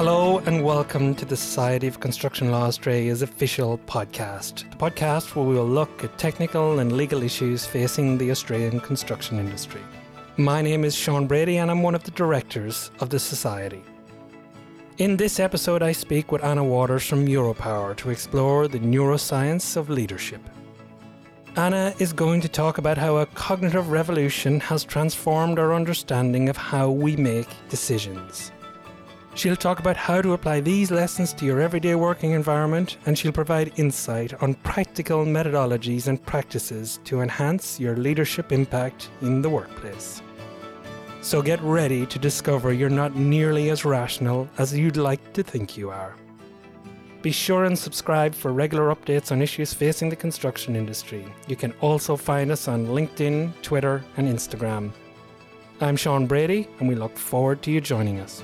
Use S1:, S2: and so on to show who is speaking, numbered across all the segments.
S1: Hello and welcome to the Society of Construction Law Australia's official podcast. The podcast where we will look at technical and legal issues facing the Australian construction industry. My name is Sean Brady and I'm one of the directors of the Society. In this episode, I speak with Anna Waters from NeuroPower to explore the neuroscience of leadership. Anna is going to talk about how a cognitive revolution has transformed our understanding of how we make decisions. She'll talk about how to apply these lessons to your everyday working environment, and she'll provide insight on practical methodologies and practices to enhance your leadership impact in the workplace. So get ready to discover you're not nearly as rational as you'd like to think you are. Be sure and subscribe for regular updates on issues facing the construction industry. You can also find us on LinkedIn, Twitter, and Instagram. I'm Sean Brady, and we look forward to you joining us.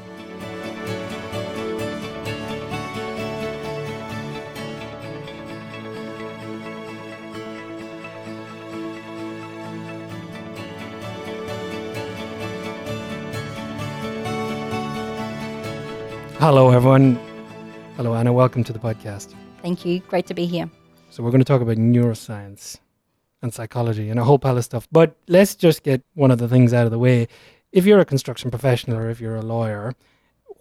S1: Hello, everyone. Hello, Anna. Welcome to the podcast.
S2: Thank you. Great to be here.
S1: So, we're going to talk about neuroscience and psychology and a whole pile of stuff. But let's just get one of the things out of the way. If you're a construction professional or if you're a lawyer,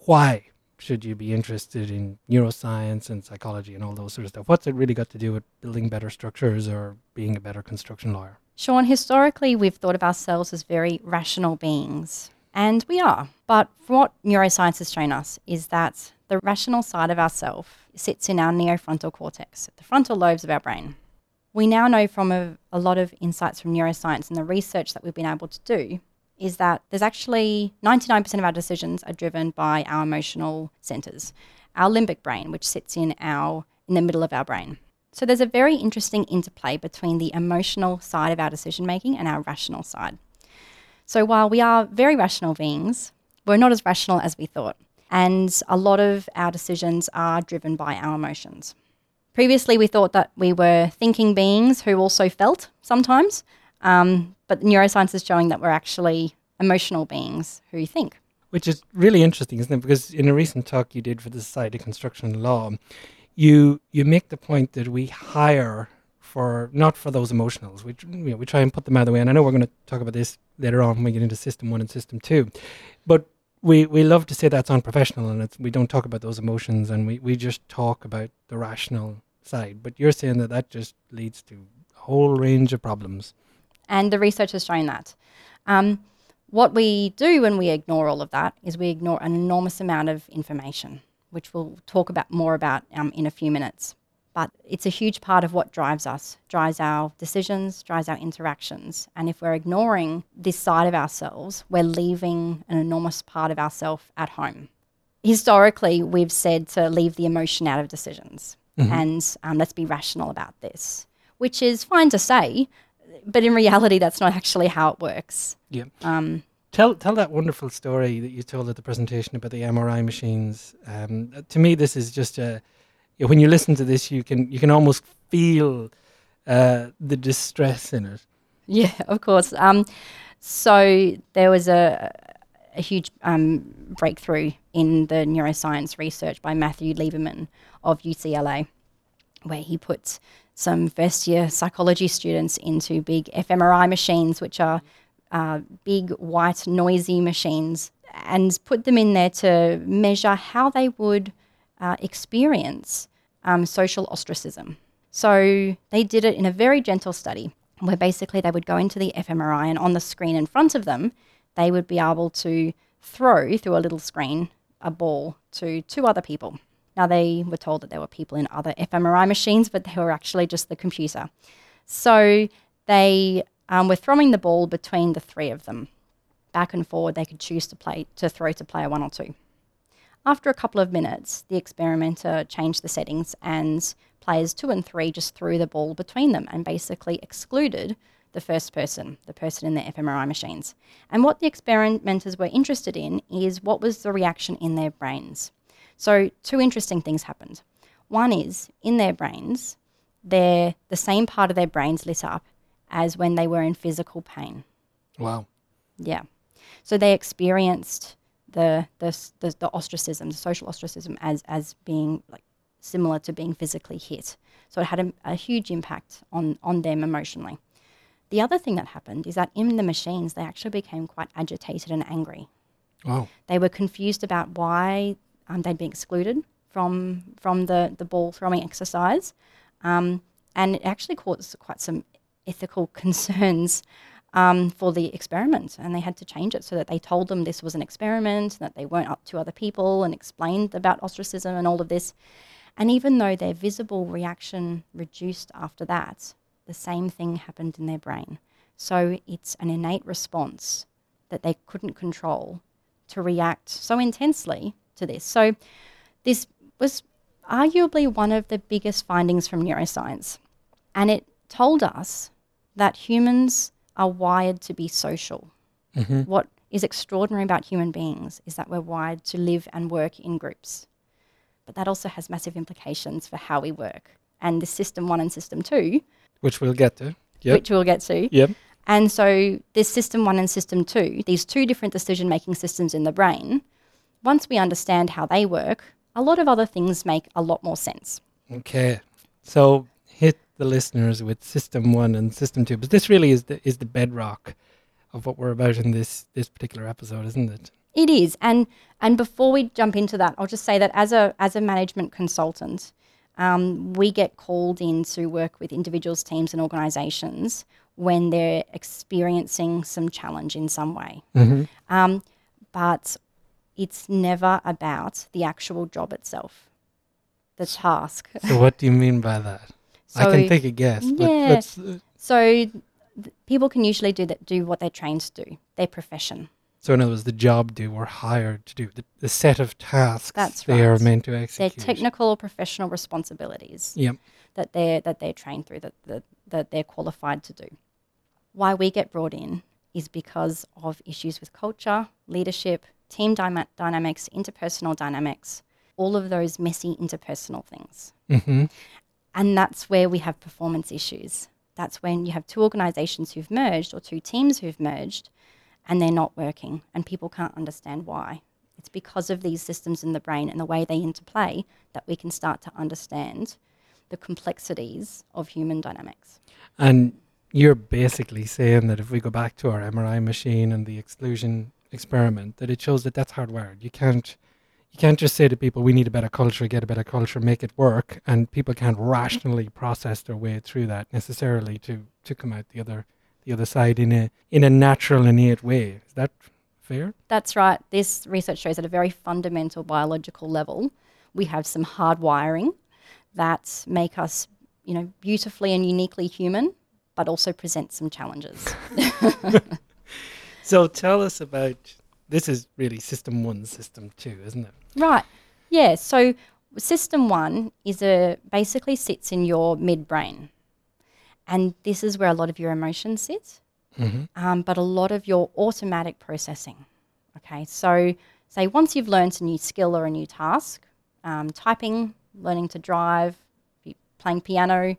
S1: why should you be interested in neuroscience and psychology and all those sort of stuff? What's it really got to do with building better structures or being a better construction lawyer?
S2: Sean, historically, we've thought of ourselves as very rational beings. And we are. But what neuroscience has shown us is that the rational side of ourself sits in our neofrontal cortex, the frontal lobes of our brain. We now know from a, a, lot of insights from neuroscience and the research that we've been able to do is that there's actually 99% of our decisions are driven by our emotional centers, our limbic brain, which sits in our in the middle of our brain. So there's a very interesting interplay between the emotional side of our decision making and our rational side. So while we are very rational beings, we're not as rational as we thought. And a lot of our decisions are driven by our emotions. Previously, we thought that we were thinking beings who also felt sometimes, um, but neuroscience is showing that we're actually emotional beings who think.
S1: Which is really interesting, isn't it? Because in a recent talk you did for the Society of Construction Law, you you make the point that we hire for not for those emotionals. We you know, we try and put them out of the way. And I know we're going to talk about this later on when we get into system one and system two, but we we love to say that's unprofessional and we don't talk about those emotions and we, we just talk about the rational side. But you're saying that that just leads to a whole range of problems.
S2: And the research has shown that. Um, what we do when we ignore all of that is we ignore an enormous amount of information, which we'll talk about more about um, in a few minutes but it's a huge part of what drives us, drives our decisions, drives our interactions. And if we're ignoring this side of ourselves, we're leaving an enormous part of ourselves at home. Historically, we've said to leave the emotion out of decisions mm-hmm. and um, let's be rational about this, which is fine to say, but in reality, that's not actually how it works.
S1: Yeah. Um, tell tell that wonderful story that you told at the presentation about the MRI machines. Um, to me, this is just a when you listen to this, you can you can almost feel uh, the distress in it.
S2: Yeah, of course. Um, so there was a, a huge um, breakthrough in the neuroscience research by Matthew Lieberman of UCLA, where he puts some first year psychology students into big fMRI machines, which are uh, big, white, noisy machines, and put them in there to measure how they would uh, experience um, social ostracism. So they did it in a very gentle study where basically they would go into the fMRI and on the screen in front of them, they would be able to throw through a little screen a ball to two other people. Now, they were told that there were people in other fMRI machines, but they were actually just the computer. So they um, were throwing the ball between the three of them. Back and forward, they could choose to play to throw to player one or two. After a couple of minutes, the experimenter changed the settings and players two and three just threw the ball between them and basically excluded the first person, the person in the fMRI machines. And what the experimenters were interested in is what was the reaction in their brains. So, two interesting things happened. One is in their brains, the same part of their brains lit up as when they were in physical pain.
S1: Wow.
S2: Yeah. So they experienced the, the the the ostracism, the social ostracism, as as being like similar to being physically hit. So it had a, a huge impact on on them emotionally. The other thing that happened is that in the machines, they actually became quite agitated and angry.
S1: Wow.
S2: They were confused about why um, they'd been excluded from from the, the ball throwing exercise, um, and it actually caused quite some ethical concerns um, for the experiment. And they had to change it so that they told them this was an experiment, that they weren't up to other people, and explained about ostracism and all of this. And even though their visible reaction reduced after that, the same thing happened in their brain. So it's an innate response that they couldn't control to react so intensely to this. So, this was arguably one of the biggest findings from neuroscience. And it told us that humans are wired to be social. Mm-hmm. What is extraordinary about human beings is that we're wired to live and work in groups. But that also has massive implications for how we work. And the system one and system two,
S1: Which we'll get to. Yep.
S2: which we'll get to,
S1: Yep.
S2: and so this system one and system two, these two different decision making systems in the brain, once we understand how they work, a lot of other things make a lot more sense.
S1: Okay. So the listeners with system one and system two. But this really is the is the bedrock of what we're about in this this particular episode, isn't it?
S2: It is. And and before we jump into that, I'll just say that as a as a management consultant, um, we get called in to work with individuals, teams, and organisations when they're experiencing some challenge in some way. Um, but it's never about the actual job itself, the task.
S1: So what do you mean by that? I
S2: So-
S1: can take a guess.
S2: Yeah.
S1: uh,
S2: So th- people can usually do that, do what they're trained to do, their profession.
S1: so in other words, the job they were hired to do, the, the set of tasks
S2: That's
S1: they are meant to execute.
S2: Their technical or professional responsibilities
S1: Yep.
S2: that they're that they're trained through, that, that that they're qualified to do. Why we get brought in is because of issues with culture, leadership, team dyma- dynamics, interpersonal dynamics, all of those messy interpersonal things.
S1: hmm
S2: And that's where we have performance issues. That's when you have two organizations who've merged or two teams who've merged and they're not working and people can't understand why. It's because of these systems in the brain and the way they interplay that we can start to understand the complexities of human dynamics.
S1: And you're basically saying that if we go back to our MRI machine and the exclusion experiment, that it shows that that's hardwired. You can't you can't just say to people, "We need a better culture, get a better culture, make it work," and people can't rationally process their way through that necessarily to to come out the other the other side in a in a natural, innate way. Is that fair?
S2: That's right. This research shows at a very fundamental biological level, we have some hardwiring that make us, you know, beautifully and uniquely human, but also present some challenges.
S1: So tell us about this. Is really system one, system two, isn't it?
S2: Right. Yeah. So system one is a basically sits in your midbrain, and this is where a lot of your emotions sit, um, but a lot of your automatic processing. Okay. So say once you've learned a new skill or a new task, um, typing, learning to drive, playing piano,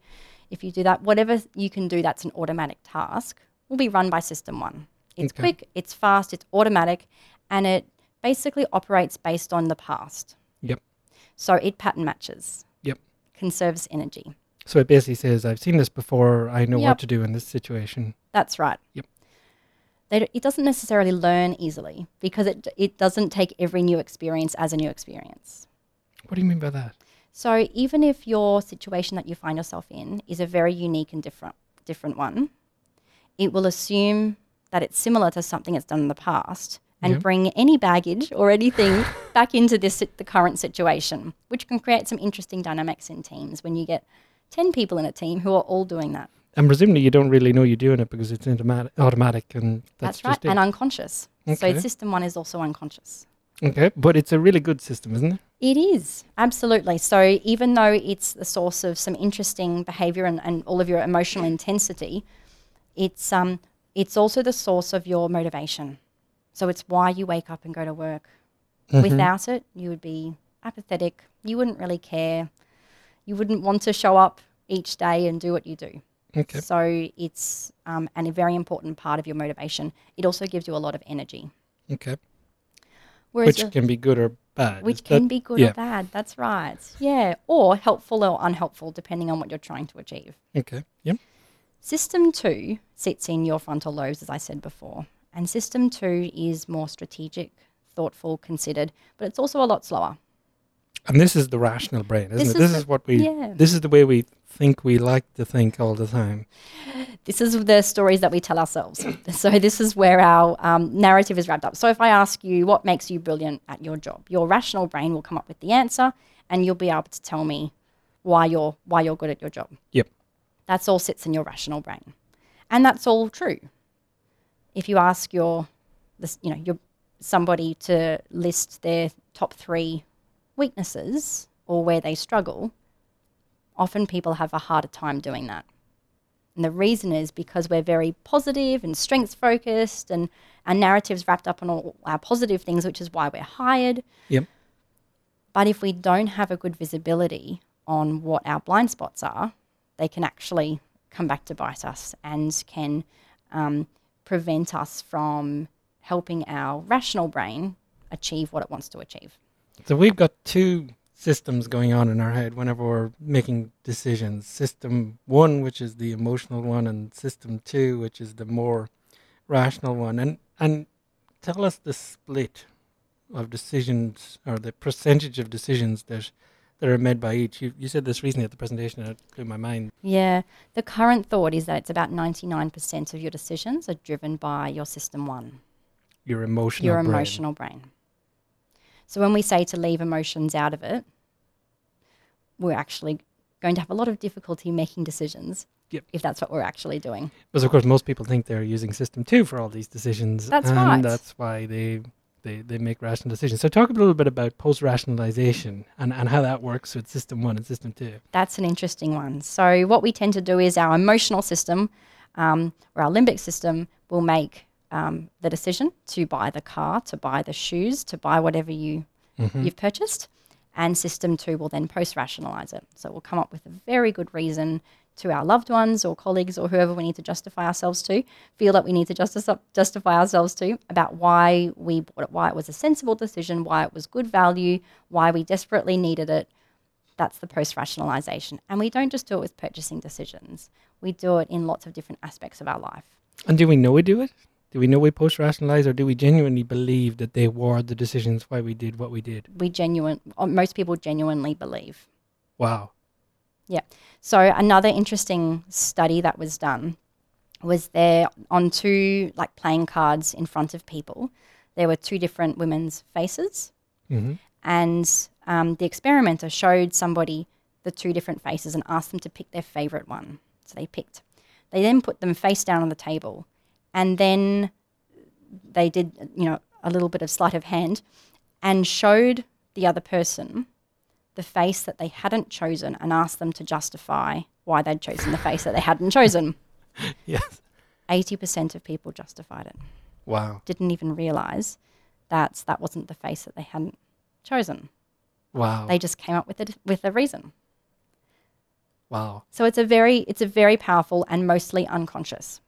S2: if you do that, whatever you can do that's an automatic task will be run by system one. It's
S1: Okay.
S2: quick, it's fast, it's automatic, and it basically operates based on the past.
S1: Yep.
S2: So it pattern matches,
S1: Yep.
S2: conserves energy.
S1: So it basically says, "I've seen this before. I know
S2: Yep.
S1: what to do in this situation."
S2: That's right.
S1: Yep.
S2: They, d- it doesn't necessarily learn easily because it, it doesn't take every new experience as a new experience.
S1: What do you mean by that?
S2: So even if your situation that you find yourself in is a very unique and different different one, it will assume that it's similar to something it's done in the past and
S1: Yeah.
S2: bring any baggage or anything back into this the current situation, which can create some interesting dynamics in teams when you get 10 people in a team who are all doing that.
S1: And presumably you don't really know you're doing it because it's automatic, automatic and that's,
S2: That's, right, and unconscious.
S1: Okay.
S2: So system 1 is also unconscious.
S1: okay, but it's a really good system, isn't it?
S2: It is, absolutely. So even though it's the source of some interesting behavior and, and all of your emotional intensity, it's um it's also the source of your motivation. So it's why you wake up and go to work.
S1: Mm-hmm.
S2: Without it, you would be apathetic. You wouldn't really care. You wouldn't want to show up each day and do what you do.
S1: Okay.
S2: So it's um, and a very important part of your motivation. It also gives you a lot of energy.
S1: Okay.
S2: Whereas
S1: which can be good or bad.
S2: which can
S1: that-
S2: be good
S1: yeah.
S2: or bad. That's right. Yeah, or helpful or unhelpful, depending on what you're trying to achieve.
S1: Okay. Yep.
S2: System two sits in your frontal lobes, as I said before, and system two is more strategic, thoughtful, considered, but it's also a lot slower.
S1: And this is the rational brain, isn't
S2: This
S1: it?
S2: is
S1: This
S2: the-
S1: is what we.
S2: yeah.
S1: This is the way we think we like to think all the time.
S2: This is the stories that we tell ourselves. so this is where our um, narrative is wrapped up. So if I ask you what makes you brilliant at your job, your rational brain will come up with the answer, and you'll be able to tell me why you're why you're good at your job.
S1: Yep.
S2: That's all sits in your rational brain, and that's all true. If you ask your, this, you know, your somebody to list their top three weaknesses or where they struggle, often people have a harder time doing that. And the reason is because we're very positive and strengths focused, and our narrative's wrapped up on all our positive things, which is why we're hired.
S1: Yep.
S2: But if we don't have a good visibility on what our blind spots are, they can actually come back to bite us and can um, prevent us from helping our rational brain achieve what it wants to achieve.
S1: So we've got two systems going on in our head whenever we're making decisions. System one, which is the emotional one, and system two, which is the more rational one. And and tell us the split of decisions or the percentage of decisions that that are made by each. You, you said this recently at the presentation, and it blew my mind.
S2: Yeah, the current thought is that it's about 99% of your decisions are driven by your system one.
S1: Your emotional
S2: your
S1: brain.
S2: emotional brain. So when we say to leave emotions out of it, we're actually going to have a lot of difficulty making decisions
S1: Yep.
S2: if that's what we're actually doing.
S1: Because of course most people think they're using system two for all these decisions.
S2: That's
S1: and
S2: right.
S1: that's why they they, they make rational decisions. So talk a little bit about post rationalization and, and how that works with system one and system two.
S2: That's an interesting one. So what we tend to do is our emotional system um, or our limbic system will make um, the decision to buy the car, to buy the shoes, to buy whatever you you've purchased, and system two will then post rationalize it. So we'll come up with a very good reason to our loved ones or colleagues or whoever we need to justify ourselves to, feel that we need to justice, justify ourselves to about why we bought it, why it was a sensible decision, why it was good value, why we desperately needed it. That's the post rationalization. And we don't just do it with purchasing decisions, we do it in lots of different aspects of our life.
S1: And do we know we do it? Do we know we post rationalize or do we genuinely believe that they were the decisions why we did what we did?
S2: We genuine, most people genuinely believe.
S1: Wow.
S2: So another interesting study that was done was there on two like playing cards in front of people. There were two different women's faces,
S1: hmm
S2: and um, the experimenter showed somebody the two different faces and asked them to pick their favorite one. So they picked. They then put them face down on the table, and then they did you know a little bit of sleight of hand, and showed the other person the face that they hadn't chosen and asked them to justify why they'd chosen the face that they hadn't chosen.
S1: Yes.
S2: 80% of people justified it.
S1: Wow.
S2: Didn't even realize that that wasn't the face that they hadn't chosen.
S1: Wow.
S2: They just came up with it with a reason.
S1: wow.
S2: So it's a very it's a very powerful and mostly unconscious.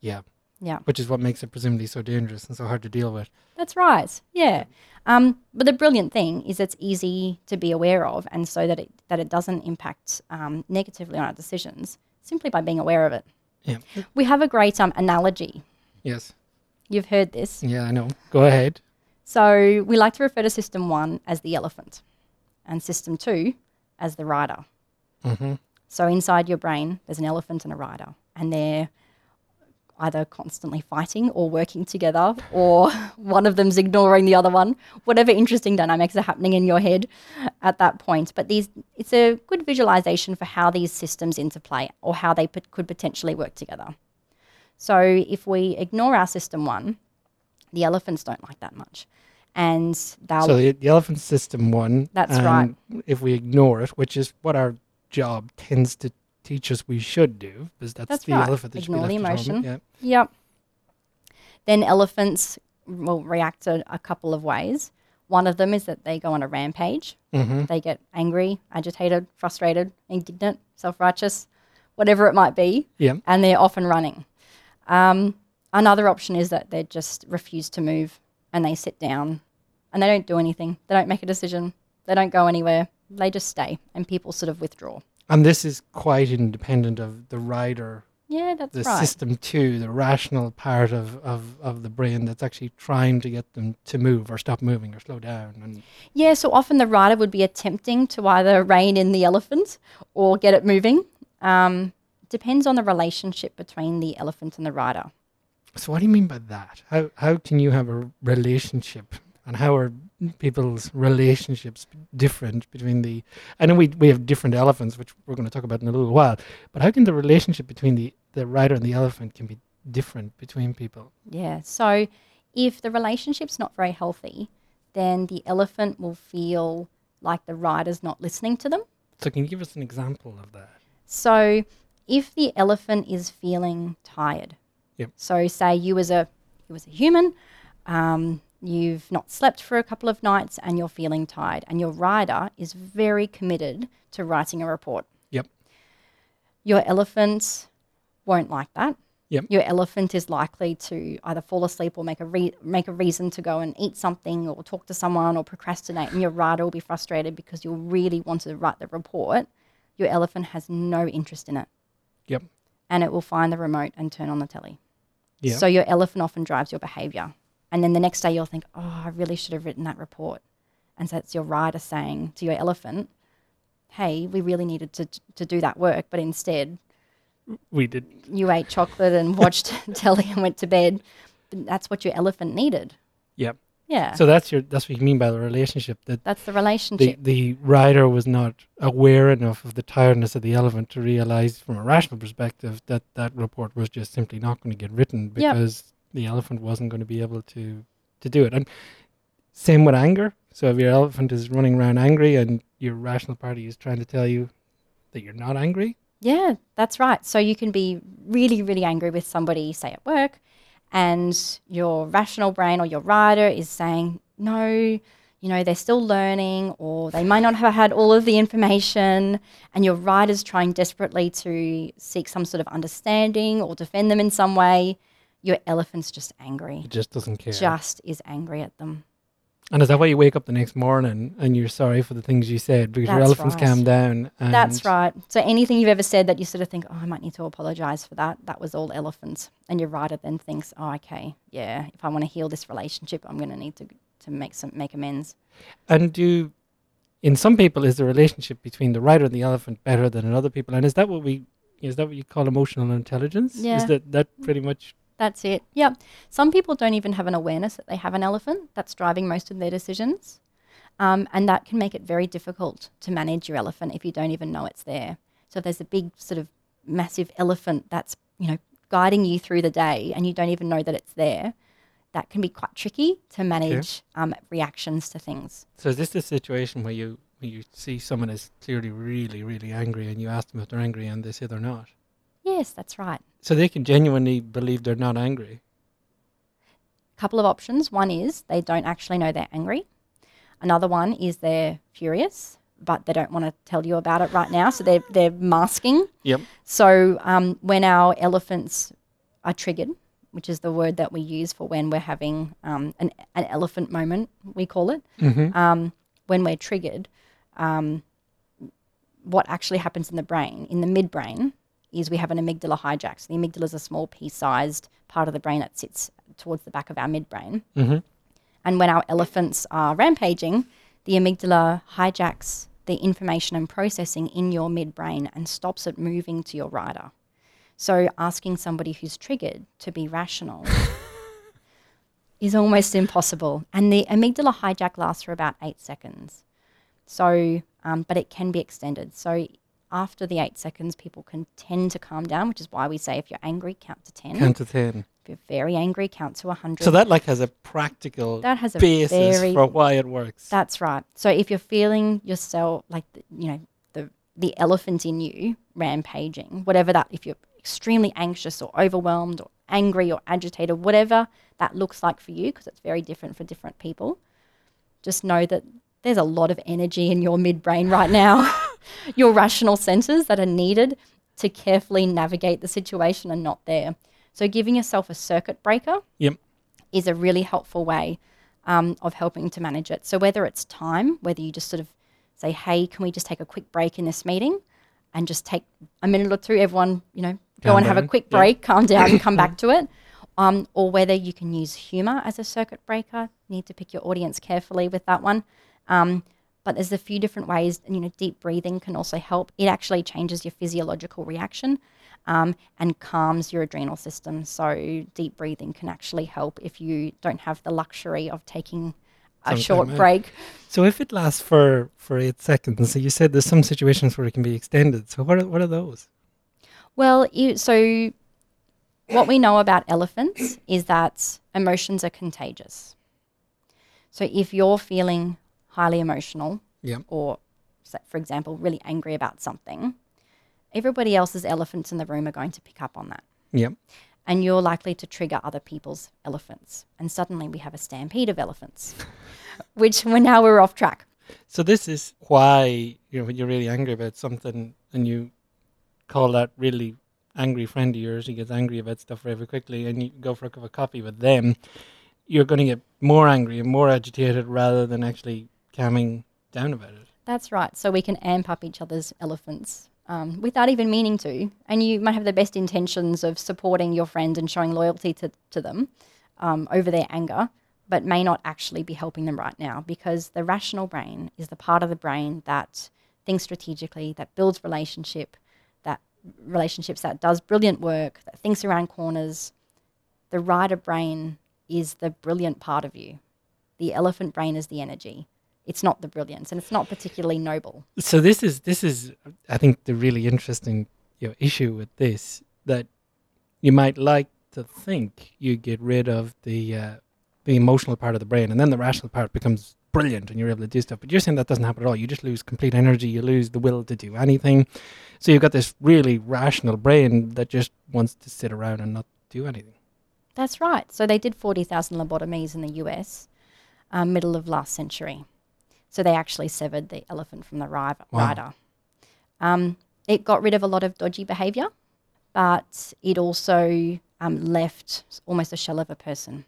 S1: Yeah.
S2: Yeah.
S1: Which is what makes it presumably so dangerous and so hard to deal with.
S2: That's right. Yeah. Um, but the brilliant thing is it's easy to be aware of, and so that it that it doesn't impact um, negatively on our decisions simply by being aware of it.
S1: Yeah.
S2: We have a great um, analogy.
S1: Yes.
S2: You've heard this.
S1: Yeah, I know. Go ahead.
S2: So we like to refer to system one as the elephant, and system two as the rider.
S1: Mm-hmm.
S2: So inside your brain, there's an elephant and a rider, and they're either constantly fighting or working together, or one of them's ignoring the other one. Whatever interesting dynamics are happening in your head at that point. But these, it's a good visualization for how these systems interplay or how they pot- could potentially work together. So if we ignore our system one, the elephants don't like that much, and they'll
S1: So the, the elephant system one.
S2: That's
S1: and
S2: right.
S1: If we ignore it, which is what our job tends to teach us we should do, because that's,
S2: That's
S1: the
S2: right.
S1: elephant that should be
S2: Ignore the
S1: left at home.
S2: emotion.
S1: Yeah.
S2: Yep. Then elephants will react to a couple of ways. One of them is that they go on a rampage.
S1: hmm
S2: They get angry, agitated, frustrated, indignant, self righteous, whatever it might be,
S1: Yeah.
S2: and they're off and running. Um, another option is that they just refuse to move and they sit down and they don't do anything. They don't make a decision. They don't go anywhere. They just stay, and people sort of withdraw.
S1: And this is quite independent of the rider,
S2: Yeah, that's
S1: the
S2: right.
S1: system two, the rational part of, of, of the brain that's actually trying to get them to move or stop moving or slow down. And
S2: Yeah, so often the rider would be attempting to either rein in the elephant or get it moving. Um, depends on the relationship between the elephant and the rider.
S1: so, what do you mean by that? How how can you have a relationship, and how are people's relationships different between the? I know we we have different elephants, which we're going to talk about in a little while. But how can the relationship between the the rider and the elephant can be different between people?
S2: Yeah, so if the relationship's not very healthy, then the elephant will feel like the rider's not listening to them.
S1: So, can you give us an example of that?
S2: So if the elephant is feeling tired,
S1: Yep.
S2: so say you as a you as a human, um, you've not slept for a couple of nights and you're feeling tired, and your rider is very committed to writing a report.
S1: Yep.
S2: Your elephant won't like that.
S1: Yep.
S2: Your elephant is likely to either fall asleep or make a re- make a reason to go and eat something or talk to someone or procrastinate, and your rider will be frustrated because you really want to write the report. Your elephant has no interest in it,
S1: Yep.
S2: and it will find the remote and turn on the telly.
S1: Yeah.
S2: So your elephant often drives your behavior, and then the next day you'll think, "Oh, I really should have written that report," and so it's your rider saying to your elephant, "Hey, we really needed to to do that work, but instead
S1: we did.
S2: you ate chocolate and watched telly and went to bed. That's what your elephant needed.
S1: Yep.
S2: Yeah.
S1: So that's your that's what you mean by the relationship that
S2: that's the
S1: the
S2: relationship.
S1: the rider was not aware enough of the tiredness of the elephant to realize from a rational perspective that that report was just simply not going to get written because the elephant wasn't going to be able to to do it and same with anger so if your elephant is running around angry and your rational party is trying to tell you that you're not angry
S2: yeah, that's right. So you can be really, really angry with somebody, say at work, and your rational brain or your rider is saying, no, you know, they're still learning or they might not have had all of the information. And your rider's trying desperately to seek some sort of understanding or defend them in some way. Your elephant's just angry,
S1: it just doesn't care
S2: just is angry at them.
S1: and is that why you wake up the next morning and you're sorry for the things you said because your elephant's
S2: right.
S1: calmed down and
S2: That's right. So anything you've ever said that you sort of think, oh, I might need to apologize for that, that was all elephants. And your writer then thinks, oh, okay, yeah, if I want to heal this relationship, I'm going to need to to make some make amends.
S1: And do, in some people, is the relationship between the writer and the elephant better than in other people? And is that what we, is that what you call emotional intelligence?
S2: Yeah.
S1: Is that that pretty much?
S2: That's it. Yeah. Some people don't even have an awareness that they have an elephant that's driving most of their decisions. Um, and that can make it very difficult to manage your elephant if you don't even know it's there. So if there's a big sort of massive elephant that's, you know, guiding you through the day and you don't even know that it's there, that can be quite tricky to manage um, reactions to things.
S1: So is this the situation where you where you see someone is clearly really really angry and you ask them if they're angry and they say they're not?
S2: Yes, that's right.
S1: So they can genuinely believe they're not angry.
S2: A couple of options. One is they don't actually know they're angry. Another one is they're furious, but they don't want to tell you about it right now, so they're they're masking.
S1: Yep.
S2: So um, when our elephants are triggered, which is the word that we use for when we're having um, an an elephant moment, we call it.
S1: Mm-hmm.
S2: Um, when we're triggered, um, what actually happens in the brain, in the midbrain, is we have an amygdala hijack. So the amygdala is a small pea-sized part of the brain that sits towards the back of our midbrain.
S1: Mm-hmm.
S2: And when our elephants are rampaging, the amygdala hijacks the information and processing in your midbrain and stops it moving to your rider. So asking somebody who's triggered to be rational is almost impossible. And the amygdala hijack lasts for about eight seconds. So, um, but it can be extended. So after the eight seconds, people can tend to calm down, which is why we say if you're angry, count to 10.
S1: Count to ten.
S2: if you're very angry, count to 100.
S1: So that like has a practical
S2: that has a
S1: basis
S2: very
S1: for why it works.
S2: That's right. So if you're feeling yourself like the, you know the the elephant in you rampaging, whatever that, if you're extremely anxious or overwhelmed or angry or agitated, whatever that looks like for you, because it's very different for different people, just know that there's a lot of energy in your midbrain right now, your rational centers that are needed to carefully navigate the situation are not there. So giving yourself a circuit breaker
S1: Yep.
S2: is a really helpful way um, of helping to manage it. So whether it's time, whether you just sort of say, "Hey, can we just take a quick break in this meeting?" and just take a minute or two, everyone, you know, go
S1: Calm
S2: and have a quick break, calm down, and come back to it. Um, or whether you can use humor as a circuit breaker. You need to pick your audience carefully with that one. Um, but there's a few different ways, and you know, deep breathing can also help. It actually changes your physiological reaction um, and calms your adrenal system. So deep breathing can actually help if you don't have the luxury of taking a short
S1: out.
S2: break.
S1: So if it lasts for for eight seconds, so you said there's some situations where it can be extended. So what are, what are those?
S2: Well, you, so what we know about elephants is that emotions are contagious. So if you're feeling highly emotional,
S1: Yeah.
S2: or for example, really angry about something, everybody else's elephants in the room are going to pick up on that.
S1: Yeah.
S2: And you're likely to trigger other people's elephants. And suddenly we have a stampede of elephants, which we're now we're off track.
S1: So this is why you know when you're really angry about something and you call that really angry friend of yours, he gets angry about stuff very quickly, and you go for a cup of coffee with them, you're going to get more angry and more agitated rather than actually calming down about it.
S2: That's right. So we can amp up each other's elephants um, without even meaning to. And you might have the best intentions of supporting your friend and showing loyalty to, to them um, over their anger, but may not actually be helping them right now because the rational brain is the part of the brain that thinks strategically, that builds relationship, that relationships, that does brilliant work, that thinks around corners. The rider brain is the brilliant part of you. The elephant brain is the energy it's not the brilliance and it's not particularly noble.
S1: So this is this is I think the really interesting you know, issue with this that you might like to think you get rid of the uh, the emotional part of the brain and then the rational part becomes brilliant and you're able to do stuff. But you're saying that doesn't happen at all. You just lose complete energy. You lose the will to do anything. So you've got this really rational brain that just wants to sit around and not do anything.
S2: That's right. So they did 40,000 lobotomies in the US, um, middle of last century. So they actually severed the elephant from the ri-
S1: Wow.
S2: rider. Um, it got rid of a lot of dodgy behavior, but it also um, left almost a shell of a person.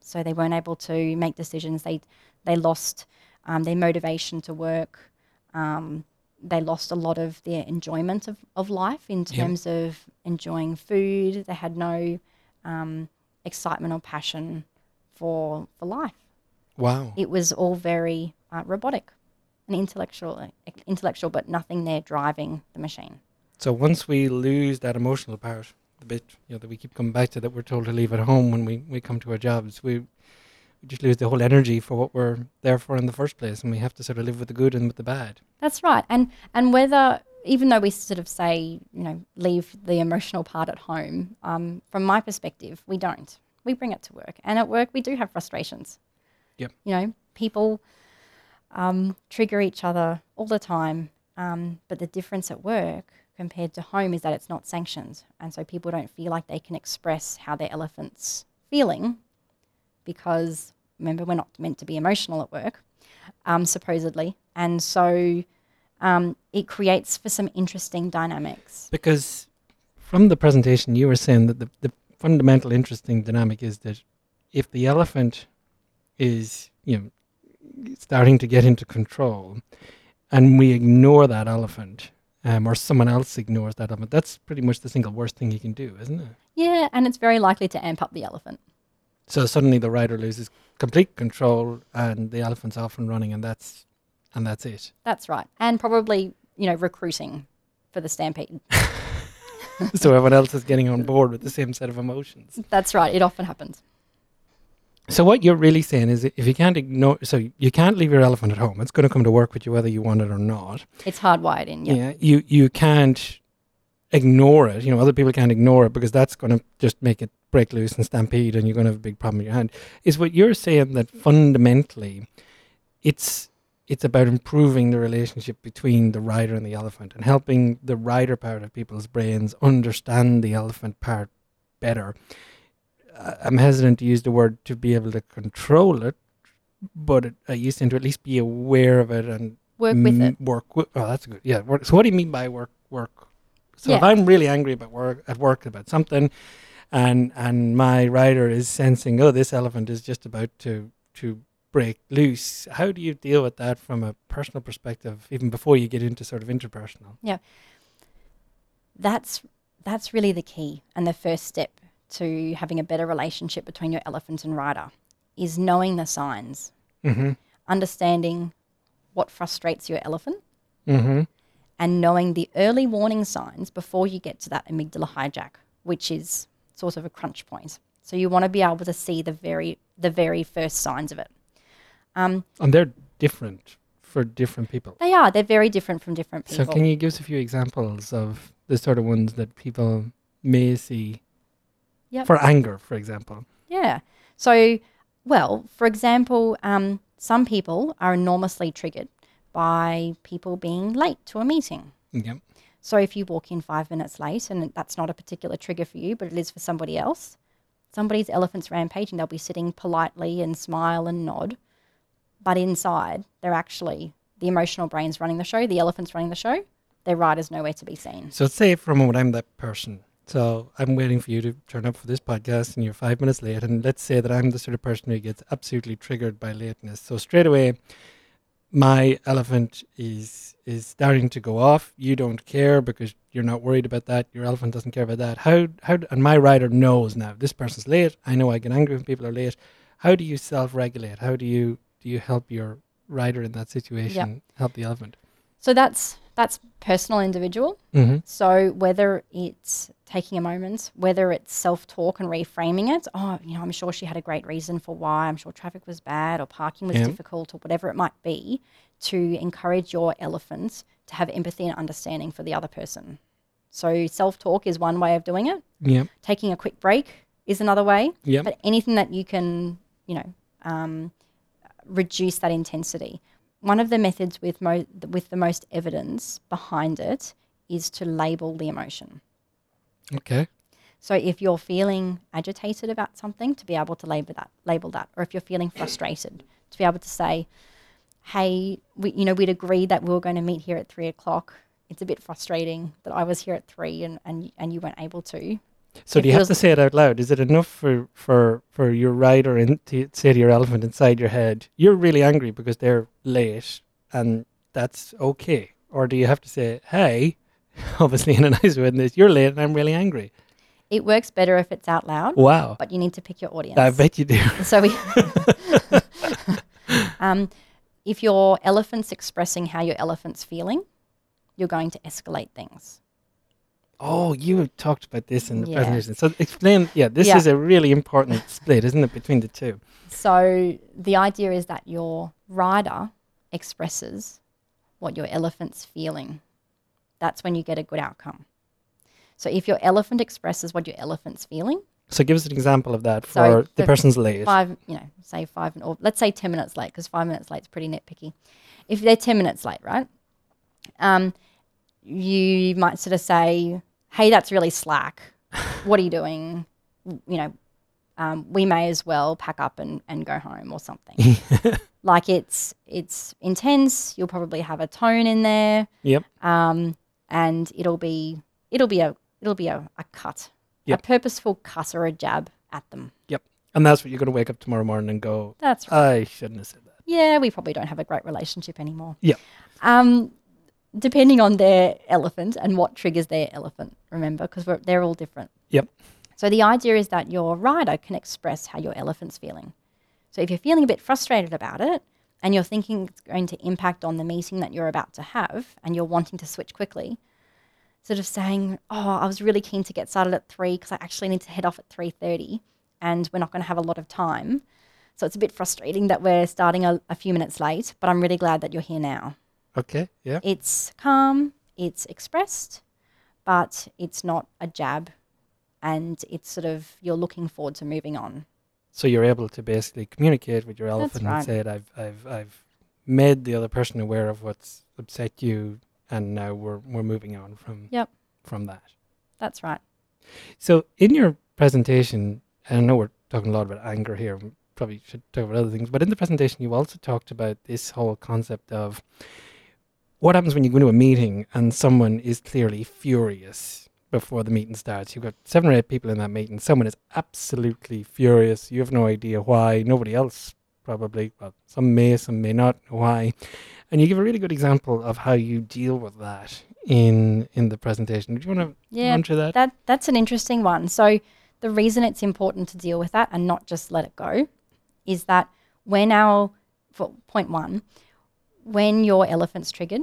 S2: So they weren't able to make decisions. They they lost um, their motivation to work. Um, they lost a lot of their enjoyment of, of life in
S1: Yep.
S2: terms of enjoying food. They had no um, excitement or passion for for life.
S1: Wow.
S2: It was all very uh, robotic and intellectual, intellectual, but nothing there driving the machine.
S1: So once we lose that emotional part, the bit you know that we keep coming back to that we're told to leave at home when we, we come to our jobs, we we just lose the whole energy for what we're there for in the first place, and we have to sort of live with the good and with the bad.
S2: That's right. And and whether even though we sort of say you know leave the emotional part at home, um, from my perspective, we don't. We bring it to work, and at work we do have frustrations.
S1: Yep.
S2: You know, people um, trigger each other all the time, um, but the difference at work compared to home is that it's not sanctioned, and so people don't feel like they can express how their elephant's feeling, because remember we're not meant to be emotional at work, um, supposedly, and so um, it creates for some interesting dynamics.
S1: Because from the presentation, you were saying that the, the fundamental interesting dynamic is that if the elephant is, you know, starting to get into control, and we ignore that elephant, um, or someone else ignores that elephant, that's pretty much the single worst thing you can do, isn't it?
S2: Yeah, and it's very likely to amp up the elephant.
S1: So suddenly the rider loses complete control, and the elephant's off and running, and that's and that's it.
S2: That's right, and probably you know recruiting for the stampede.
S1: so everyone else is getting on board with the same set of emotions.
S2: That's right. It often happens.
S1: So what you're really saying is, if you can't ignore, so you can't leave your elephant at home. It's going to come to work with you whether you want it or not.
S2: It's hardwired in. Yeah.
S1: Yeah, you you can't ignore it. You know, other people can't ignore it because that's going to just make it break loose and stampede, and you're going to have a big problem in your hand. Is what you're saying that fundamentally, it's it's about improving the relationship between the rider and the elephant, and helping the rider part of people's brains understand the elephant part better. I'm hesitant to use the word to be able to control it, but it, I used to at least be aware of it and
S2: Work with it.
S1: Work. With, oh, that's good. Yeah. Work. So, what do you mean by work? Work. So, if I'm really angry about work at work about something, and and my rider is sensing, oh, this elephant is just about to to break loose. How do you deal with that from a personal perspective, even before you get into sort of interpersonal? Yeah.
S2: That's that's really the key and the first step to having a better relationship between your elephant and rider is knowing the signs,
S1: Mm-hmm.
S2: understanding what frustrates your elephant
S1: Mm-hmm.
S2: and knowing the early warning signs before you get to that amygdala hijack, which is sort of a crunch point. So you want to be able to see the very the very first signs of it. Um,
S1: And they're different for different people.
S2: they are they're very different from different people.
S1: So can you give us a few examples of the sort of ones that people may see
S2: Yep.
S1: for anger, for example?
S2: Yeah. So, well, for example, um, some people are enormously triggered by people being late to a meeting.
S1: Yep.
S2: So if you walk in five minutes late and that's not a particular trigger for you, but it is for somebody else, somebody's elephant's rampaging. They'll be sitting politely and smile and nod, but inside they're actually the emotional brain's running the show. The elephant's running the show. Their rider's nowhere to be seen.
S1: So say for a moment I'm that person. So I'm waiting for you to turn up for this podcast and you're five minutes late. And let's say that I'm the sort of person who gets absolutely triggered by lateness. So straight away, my elephant is is starting to go off. You don't care because you're not worried about that. Your elephant doesn't care about that. How how and my rider knows now this person's late. I know I get angry when people are late. How do you self-regulate? How do you do you help your rider in that situation? Help the elephant.
S2: So that's that's personal, individual.
S1: Mm-hmm.
S2: So whether it's taking a moment, whether it's self-talk and reframing it, oh, you know, I'm sure she had a great reason for why. I'm sure traffic was bad or parking was
S1: Yeah.
S2: difficult or whatever it might be, to encourage your elephant to have empathy and understanding for the other person. So self-talk is one way of doing it.
S1: Yep.
S2: Taking a quick break is another way.
S1: Yep.
S2: But anything that you can, you know, um, reduce that intensity. One of the methods with mo- with the most evidence behind it is to label the emotion.
S1: Okay.
S2: So if you're feeling agitated about something, to be able to label that, label that, or if you're feeling frustrated, to be able to say, "Hey, we, you know, we'd agreed that we were going to meet here at three o'clock. It's a bit frustrating that I was here at three and and and you weren't able to."
S1: So
S2: It
S1: do you have to say it out loud? Is it enough for for for your rider and to say to your elephant inside your head, "You're really angry because they're late," and that's okay, or do you have to say, "Hey," obviously in a nice way, this, "You're late and I'm really angry."
S2: It works better if it's out loud,
S1: Wow,
S2: but you need to pick your audience.
S1: I bet you do.
S2: So we, um, if your elephant's expressing how your elephant's feeling, you're going to escalate things.
S1: Oh, you have talked about this in the
S2: Yeah.
S1: presentation. So explain. Yeah, this
S2: Yeah.
S1: is a really important split, isn't it, between the two?
S2: So the idea is that your rider expresses what your elephant's feeling. That's when you get a good outcome. So if your elephant expresses what your elephant's feeling,
S1: So give us an example of that for
S2: So
S1: the person's late.
S2: five, you know, say five, or let's say 10 minutes late, because five minutes late is pretty nitpicky. If they're 10 minutes late, right? Um, you might sort of say, hey, that's really slack. What are you doing? You know, um, we may as well pack up and, and go home or something. like it's it's intense. You'll probably have a tone in there,
S1: Yep.
S2: um, and it'll be it'll be a it'll be a, a cut,
S1: Yep.
S2: a purposeful cut or a jab at them. Yep.
S1: And that's what you're going to wake up tomorrow morning and go,
S2: That's right.
S1: I shouldn't have said that.
S2: yeah, we probably don't have a great relationship anymore.
S1: Yeah.
S2: Um, depending on their elephant and what triggers their elephant, remember, because they're all different.
S1: Yep.
S2: So the idea is that your rider can express how your elephant's feeling. So if you're feeling a bit frustrated about it and you're thinking it's going to impact on the meeting that you're about to have and you're wanting to switch quickly, sort of saying, "Oh, I was really keen to get started at 3 because I actually need to head off at 3:30 and we're not going to have a lot of time." So it's a bit frustrating that we're starting a, a few minutes late, but I'm really glad that you're here now.
S1: Okay. Yeah.
S2: It's calm, it's expressed, but it's not a jab and it's sort of you're looking forward to moving on.
S1: So you're able to basically communicate with your elephant
S2: right.
S1: and say, "I've, I've, I've made the other person aware of what's upset you, and now we're we're moving on from
S2: Yep.
S1: from that."
S2: That's right.
S1: So in your presentation, and I know we're talking a lot about anger here. Probably should talk about other things, but in the presentation, you also talked about this whole concept of what happens when you go into a meeting and someone is clearly furious before the meeting starts. You've got seven or eight people in that meeting. Someone is absolutely furious. You have no idea why. Nobody else probably. Well, some may, some may not. Why? And you give a really good example of how you deal with that in in the presentation. Do you want to
S2: Yeah,
S1: run through that?
S2: that that's an interesting one. So the reason it's important to deal with that and not just let it go is that when our for point one, when your elephant's triggered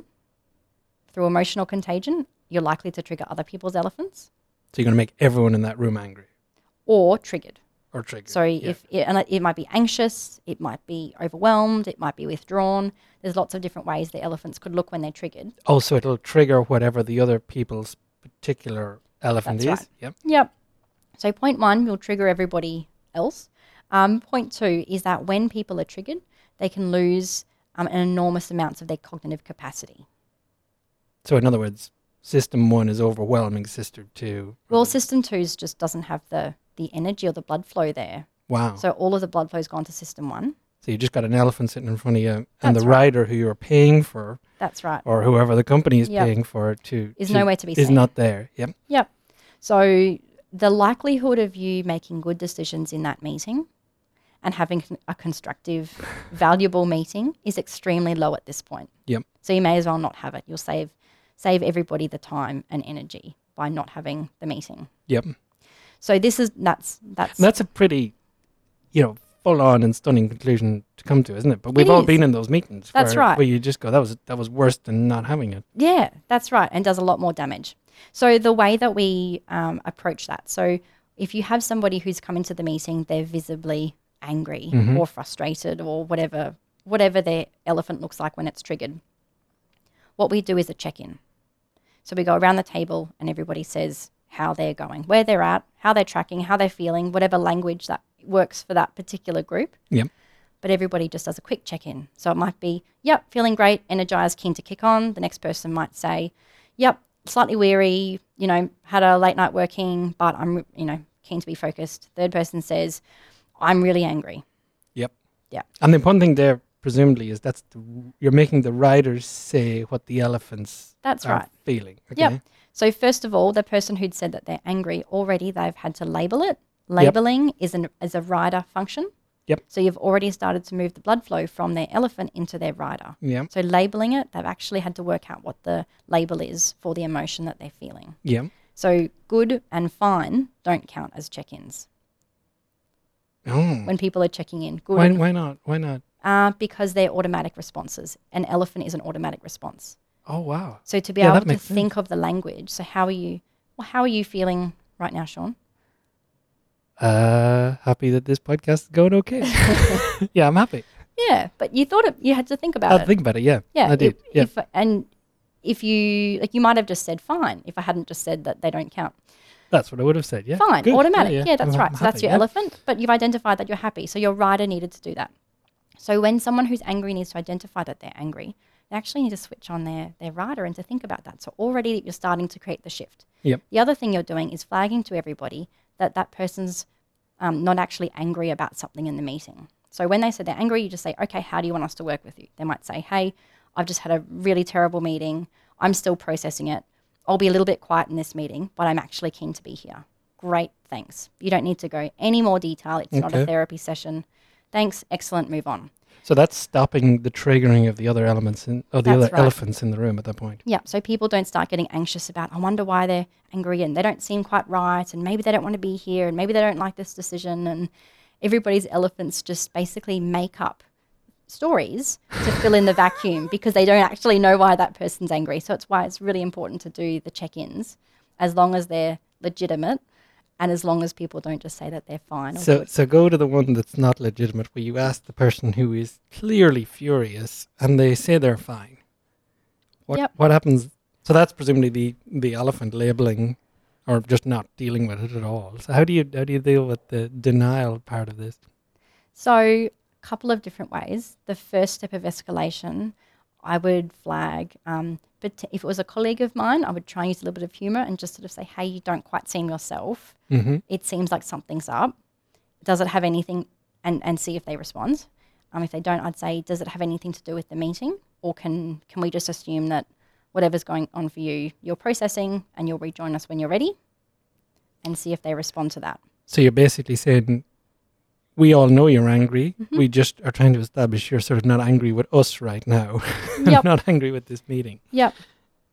S2: through emotional contagion, you're likely to trigger other people's elephants
S1: So you're going to make everyone in that room angry
S2: or triggered.
S1: or triggered.
S2: So
S1: Yeah.
S2: if it, and it- might be anxious, it might be overwhelmed, it might be withdrawn. There's lots of different ways the elephants could look when they're triggered.
S1: also it'll trigger whatever the other people's particular elephant
S2: That's
S1: is.
S2: right.
S1: Yep.
S2: Yep. So point one will trigger everybody else. Um, point two is that when people are triggered, they can lose um, an enormous amounts of their cognitive capacity.
S1: So in other words, system one is overwhelming system two.
S2: Well, system two's just doesn't have the the energy or the blood flow there.
S1: wow. So,
S2: all of the blood flow's gone to system one.
S1: So, you just got an elephant sitting in front of you, and
S2: That's
S1: the
S2: right.
S1: rider who you're paying for,
S2: That's right.
S1: or whoever the company is
S2: Yep.
S1: paying for, to
S2: Is
S1: to-
S2: nowhere to be seen.
S1: is
S2: seen.
S1: not there. Yep.
S2: Yep. So the likelihood of you making good decisions in that meeting and having a constructive, valuable meeting is extremely low at this point.
S1: Yep.
S2: So you may as well not have it. You'll save save everybody the time and energy by not having the meeting.
S1: Yep.
S2: So this is that's that's
S1: And that's a pretty, you know, full on and stunning conclusion to come to, isn't it? But we've
S2: It
S1: all
S2: is.
S1: been in those meetings.
S2: That's
S1: where,
S2: right.
S1: Where you just go, that was that was worse than not having it.
S2: Yeah, that's right, and does a lot more damage. So the way that we um, approach that, so if you have somebody who's come into the meeting, they're visibly angry or frustrated or whatever, whatever their elephant looks like when it's triggered. What we do is a check-in. So we go around the table and everybody says how they're going, where they're at, how they're tracking, how they're feeling, whatever language that works for that particular group
S1: Yep.
S2: but everybody just does a quick check in. So it might be, yep, feeling great, energized, keen to kick on. The next person might say, yep, slightly weary, you know, had a late night working, but I'm, you know, keen to be focused. Third person says, I'm really angry.
S1: Yep.
S2: Yeah.
S1: And the important thing there, presumably, is that's the, you're making the riders say what the elephants
S2: That's right.
S1: feeling. Okay.
S2: Yep. So first of all, the person who'd said that they're angry already, they've had to label it. Labeling is an is a rider function.
S1: Yep.
S2: So you've already started to move the blood flow from their elephant into their rider.
S1: Yeah.
S2: So labeling it, they've actually had to work out what the label is for the emotion that they're feeling.
S1: Yeah.
S2: So good and fine don't count as check-ins
S1: Oh.
S2: when people are checking in. Good
S1: Why, why not? Why not?
S2: Uh, because they're automatic responses. An elephant is an automatic response.
S1: Oh, wow.
S2: So to be
S1: Yeah,
S2: able to think of the language. So how are you? Well, how are you feeling right now, Sean?
S1: Uh, happy that this podcast is going okay. yeah, I'm happy.
S2: Yeah, but you thought it, you had to think about
S1: I'll
S2: it.
S1: think about it. Yeah.
S2: yeah,
S1: I did.
S2: If,
S1: yeah.
S2: if and if you like, you might have just said fine. If I hadn't just said that they don't count.
S1: That's what I would have said. Yeah.
S2: Fine,
S1: Good.
S2: automatic. Yeah, that's
S1: I'm-
S2: right.
S1: I'm
S2: so that's your
S1: yeah.
S2: elephant, but you've identified that you're happy. So your rider needed to do that. So when someone who's angry needs to identify that they're angry, they actually need to switch on their, their rider and to think about that. So already you're starting to create the shift.
S1: Yep.
S2: The other thing you're doing is flagging to everybody that that person's um, not actually angry about something in the meeting. So when they say they're angry, you just say, okay, how do you want us to work with you? They might say, hey, I've just had a really terrible meeting. I'm still processing it. I'll be a little bit quiet in this meeting, but I'm actually keen to be here. Great, thanks. You don't need to go any more detail. It's not a therapy session. Thanks, excellent, move on.
S1: So that's stopping the triggering of the other elements in, of the
S2: That's
S1: other
S2: right.
S1: elephants in the room at that point.
S2: Yeah, so people don't start getting anxious about, I wonder why they're angry and they don't seem quite right and maybe they don't want to be here and maybe they don't like this decision and everybody's elephants just basically make up stories to fill in the vacuum because they don't actually know why that person's angry. So it's why it's really important to do the check-ins as long as they're legitimate and as long as people don't just say that they're fine or
S1: So,
S2: good.
S1: so go to the one that's not legitimate, where you ask the person who is clearly furious, and they say they're fine. What
S2: Yep.
S1: what happens? So that's presumably the the elephant labeling, or just not dealing with it at all. So how do you how do you deal with the denial part of this?
S2: So, a couple of different ways. The first step of escalation, I would flag. Um, but if it was a colleague of mine, I would try and use a little bit of humor and just sort of say, "Hey, you don't quite seem yourself.
S1: Mm-hmm.
S2: It seems like something's up. Does it have anything?" And and see if they respond. Um, if they don't, I'd say, "Does it have anything to do with the meeting, or can can we just assume that whatever's going on for you, you're processing, and you'll rejoin us when you're ready?" And see if they respond to that.
S1: So you're basically saying we all know you're angry.
S2: Mhm.
S1: We just are trying to establish you're sort of not angry with us right now.
S2: Yep.
S1: not angry with this meeting,
S2: Yep.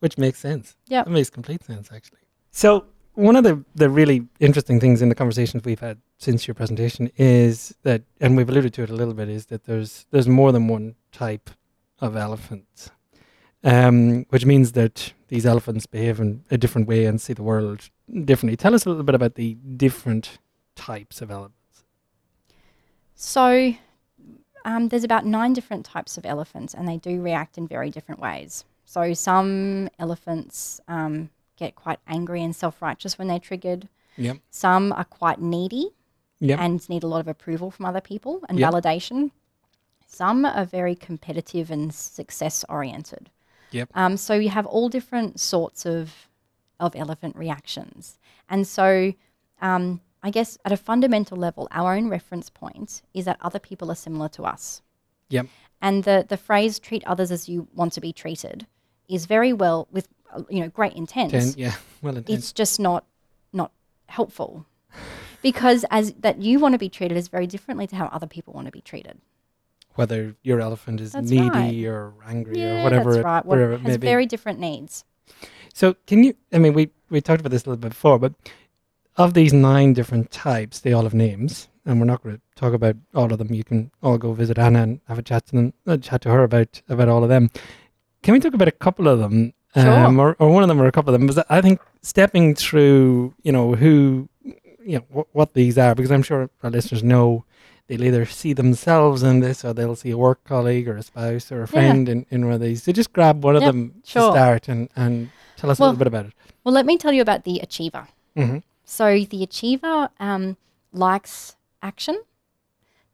S1: which makes sense.
S2: Yeah.
S1: That makes complete sense, actually. So, one of the, the really interesting things in the conversations we've had since your presentation is that, and we've alluded to it a little bit, is that there's there's more than one type of elephant, um, which means that these elephants behave in a different way and see the world differently. Tell us a little bit about the different types of elephants.
S2: So um, there's about nine different types of elephants, and they do react in very different ways. So some elephants um, get quite angry and self-righteous when they're triggered.
S1: Yep.
S2: Some are quite needy
S1: Yep.
S2: and need a lot of approval from other people and
S1: Yep.
S2: validation. Some are very competitive and success oriented.
S1: Yep.
S2: Um, so you have all different sorts of of elephant reactions, and so um, I guess at a fundamental level, our own reference point is that other people are similar to us.
S1: Yep.
S2: And the the phrase "treat others as you want to be treated" is very well with uh, you know great intent
S1: Ten, yeah, well intentioned.
S2: it's just not not helpful because as that you want to be treated is very differently to how other people want to be treated.
S1: Whether your elephant is
S2: That's
S1: needy
S2: right.
S1: or angry
S2: Yeah,
S1: or whatever,
S2: that's
S1: it,
S2: right. What
S1: whatever it
S2: has
S1: be.
S2: very different needs.
S1: So can you? I mean, we we talked about this a little bit before, but of these nine different types, they all have names, and we're not going to talk about all of them. You can all go visit Anna and have a chat to them, uh, chat to her about about all of them. Can we talk about a couple of them,
S2: Sure.
S1: um, or, or one of them, or a couple of them? Because I think stepping through, you know, who, you know, what, what these are, because I'm sure our listeners know. They'll either see themselves in this, or they'll see a work colleague, or a spouse, or a friend in, in one of these. So just grab one of
S2: Yep,
S1: them
S2: sure.
S1: to start and, and tell us
S2: Well-
S1: a little bit about it.
S2: Well, let me tell you about the achiever.
S1: Mm-hmm.
S2: So the achiever um, likes action.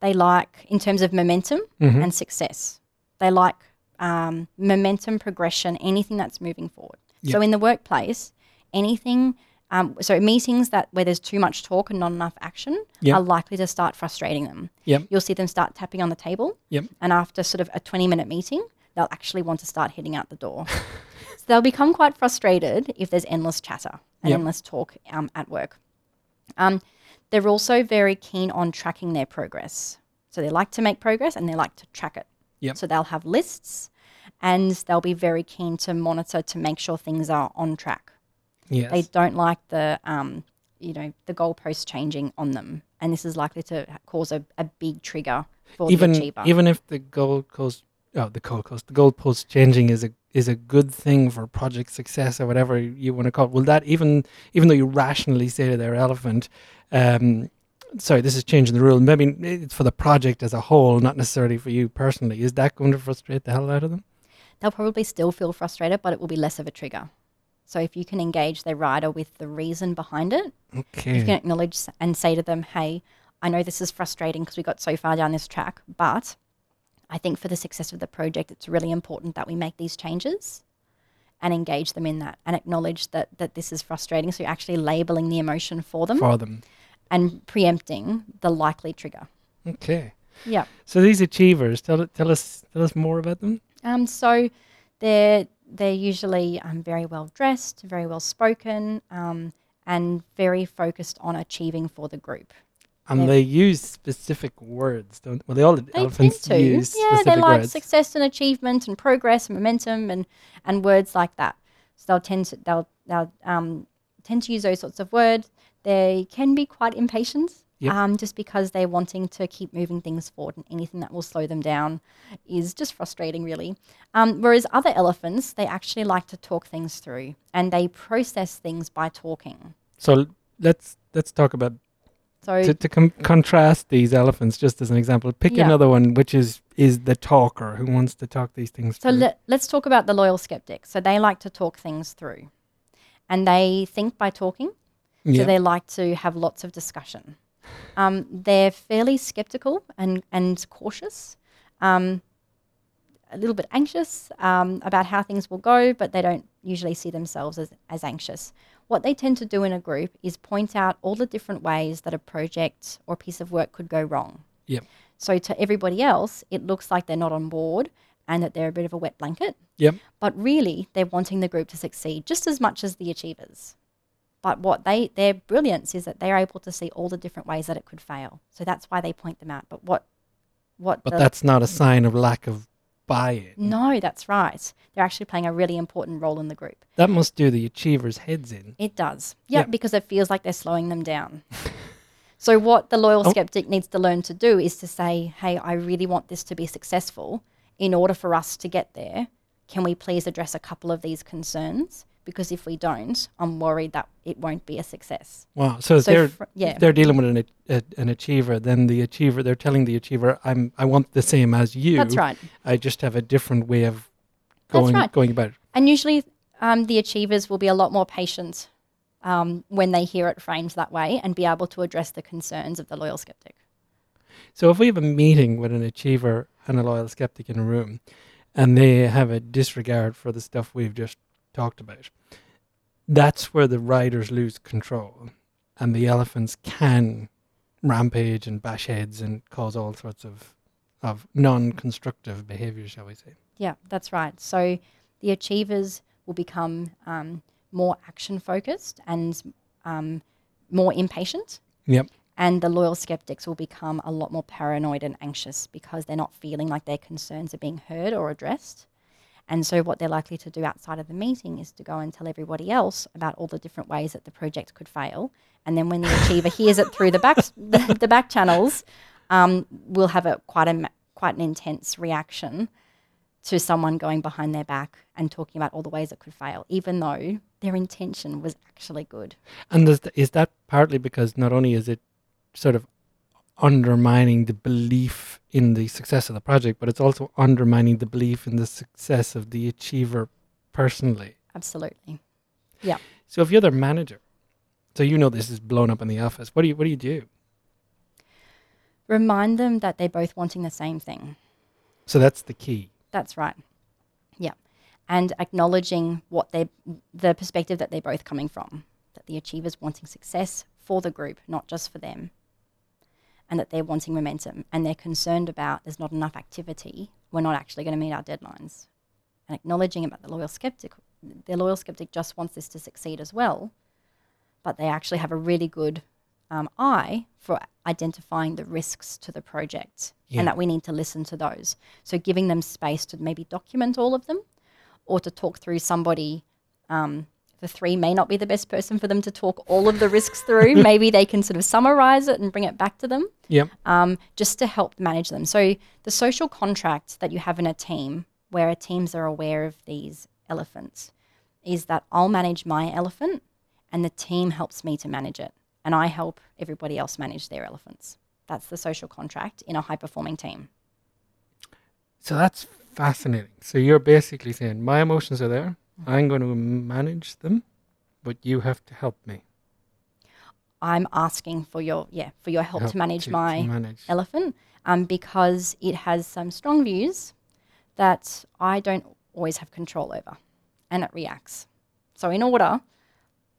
S2: They like, in terms of momentum
S1: Mm-hmm.
S2: and success, they like um, momentum, progression, anything that's moving forward. So in the workplace, anything. Um, so meetings that where there's too much talk and not enough action
S1: Yep.
S2: are likely to start frustrating them.
S1: Yep.
S2: You'll see them start tapping on the table.
S1: Yep.
S2: And after sort of a 20 minute meeting, they'll actually want to start heading out the door. so they'll become quite frustrated if there's endless chatter and
S1: Yep.
S2: endless talk um, at work. Um, they're also very keen on tracking their progress. So they like to make progress and they like to track it.
S1: Yep.
S2: So they'll have lists and they'll be very keen to monitor to make sure things are on track.
S1: Yes.
S2: They don't like the um, you know the goalposts changing on them, and this is likely to cause a, a big trigger for
S1: even
S2: the achiever.
S1: even if the goal coast oh the goal coast the goalpost changing is a is a good thing for project success or whatever you want to call it. Will that even even though you rationally say to their elephant, um, sorry, this is changing the rule. Maybe it's for the project as a whole, not necessarily for you personally. Is that going to frustrate the hell out of them?
S2: They'll probably still feel frustrated, but it will be less of a trigger. So if you can engage their rider with the reason behind it,
S1: okay.
S2: you can acknowledge and say to them, "Hey, I know this is frustrating because we got so far down this track, but I think for the success of the project, it's really important that we make these changes." And engage them in that, and acknowledge that that this is frustrating. So you're actually labeling the emotion for them
S1: For them.
S2: and preempting the likely trigger.
S1: Okay.
S2: Yeah.
S1: So these achievers, tell tell us tell us more about them.
S2: Um, so they're they're usually um, very well dressed, very well spoken, um, and very focused on achieving for the group.
S1: And
S2: They-
S1: they use specific words, don't? Well, they all
S2: They
S1: elephants
S2: tend to,
S1: use
S2: yeah, they like
S1: words.
S2: success and achievement and progress and momentum and and words like that. So they'll tend to they'll they'll um, tend to use those sorts of words. They can be quite impatient.
S1: Yep.
S2: Um, just because they're wanting to keep moving things forward and anything that will slow them down is just frustrating, really. Um, whereas other elephants, they actually like to talk things through and they process things by talking.
S1: So let's let's talk about
S2: So
S1: to, to com- contrast these elephants just as an example. Pick
S2: Yeah.
S1: another one which is is the talker who wants to talk these things
S2: So
S1: through.
S2: let, let's talk about the loyal skeptic. So they like to talk things through, and they think by talking.
S1: yeah.
S2: So they like to have lots of discussion. Um, they're fairly skeptical and and cautious, um, a little bit anxious um, about how things will go, but they don't usually see themselves as, as anxious. What they tend to do in a group is point out all the different ways that a project or piece of work could go wrong.
S1: Yep.
S2: So to everybody else, it looks like they're not on board and that they're a bit of a wet blanket.
S1: Yep.
S2: But really, they're wanting the group to succeed just as much as the achievers. But what they their brilliance is that they're able to see all the different ways that it could fail. So that's why they point them out. But what what
S1: But
S2: the,
S1: that's not a sign of lack of buy-in.
S2: no, that's right. They're actually playing a really important role in the group.
S1: That must do the achievers' heads in.
S2: It does. Yeah,
S1: Yeah.
S2: because it feels like they're slowing them down. so what the loyal
S1: Oh.
S2: skeptic needs to learn to do is to say, "Hey, I really want this to be successful. In order for us to get there, can we please address a couple of these concerns? Because if we don't, I'm worried that it won't be a success."
S1: Wow. So, if
S2: So
S1: they're
S2: fr- yeah.
S1: they're dealing with an a- an achiever, then the achiever they're telling the achiever, "I'm I want the same as you.
S2: That's right.
S1: I just have a different way of going
S2: right.
S1: going about it."
S2: And usually, um, the achievers will be a lot more patient um, when they hear it framed that way and be able to address the concerns of the loyal skeptic.
S1: So if we have a meeting with an achiever and a loyal skeptic in a room, and they have a disregard for the stuff we've just talked about, that's where the riders lose control, and the elephants can rampage and bash heads and cause all sorts of of non-constructive behavior, shall we say?
S2: Yeah, that's right. So the achievers will become um, more action focused and um, more impatient.
S1: Yep.
S2: And the loyal skeptics will become a lot more paranoid and anxious because they're not feeling like their concerns are being heard or addressed. And so, what they're likely to do outside of the meeting is to go and tell everybody else about all the different ways that the project could fail. And then, when the achiever hears it through the back the, the back channels, um, we'll have a quite a quite an intense reaction to someone going behind their back and talking about all the ways it could fail, even though their intention was actually good.
S1: And th- is that partly because not only is it sort of undermining the belief in the success of the project, but it's also undermining the belief in the success of the achiever personally.
S2: Absolutely. Yeah.
S1: So if you're their manager, so you know this is blown up in the office, what do you what do you do?
S2: Remind them that they're both wanting the same thing.
S1: So that's the key.
S2: That's right. Yeah. And acknowledging what they the perspective that they're both coming from. That the achievers wanting success for the group, not just for them. And that they're wanting momentum and they're concerned about there's not enough activity, we're not actually going to meet our deadlines. And acknowledging about the loyal skeptic the loyal skeptic just wants this to succeed as well, but they actually have a really good um, eye for identifying the risks to the project
S1: Yeah.
S2: and that we need to listen to those. So giving them space to maybe document all of them or to talk through somebody. Um, the three may not be the best person for them to talk all of the risks through. maybe they can sort of summarize it and bring it back to them
S1: Yep.
S2: um, just to help manage them. So the social contract that you have in a team, where teams are aware of these elephants, is that I'll manage my elephant, and the team helps me to manage it, and I help everybody else manage their elephants. That's the social contract in a high performing team.
S1: So that's fascinating. So you're basically saying my emotions are there. I'm going to manage them, but you have to help me.
S2: I'm asking for your yeah for your help, to manage
S1: to
S2: my
S1: manage.
S2: elephant um, because it has some strong views that I don't always have control over and it reacts. So, in order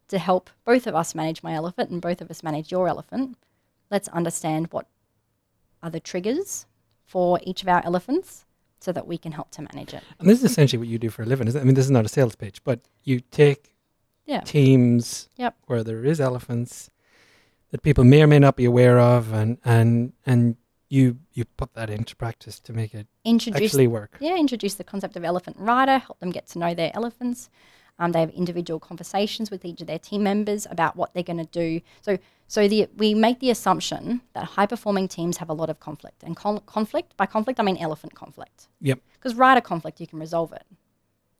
S2: to help both of us manage my elephant and both of us manage your elephant, let's understand what are the triggers for each of our elephants so that we can help to manage it.
S1: And this is essentially what you do for a living, isn't it? I mean, this is not a sales pitch, but you take
S2: Yeah.
S1: teams
S2: Yep.
S1: where there is elephants that people may or may not be aware of, and and and you you put that into practice to make it
S2: Introduce
S1: actually work.
S2: yeah, introduce the concept of elephant rider, help them get to know their elephants. Um, they have individual conversations with each of their team members about what they're going to do. So, so the, we make the assumption that high performing teams have a lot of conflict, and con- conflict by conflict I mean elephant conflict.
S1: Yep.
S2: Because rider conflict you can resolve it.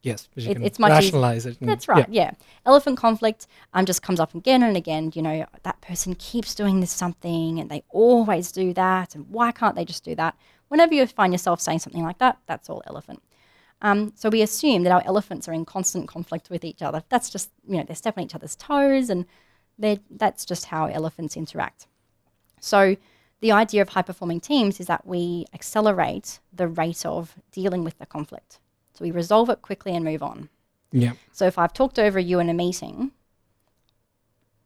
S1: Yes, because
S2: It-
S1: can
S2: it's much
S1: rationalize it. and-
S2: That's right. Yeah. Elephant conflict um, just comes up again and again. You know, that person keeps doing this something and they always do that. And why can't they just do that? Whenever you find yourself saying something like that, that's all elephant. Um, so we assume that our elephants are in constant conflict with each other. That's just, you know, they're stepping on each other's toes and that's just how elephants interact. So the idea of high performing teams is that we accelerate the rate of dealing with the conflict. So we resolve it quickly and move on.
S1: Yeah.
S2: So if I've talked over you in a meeting,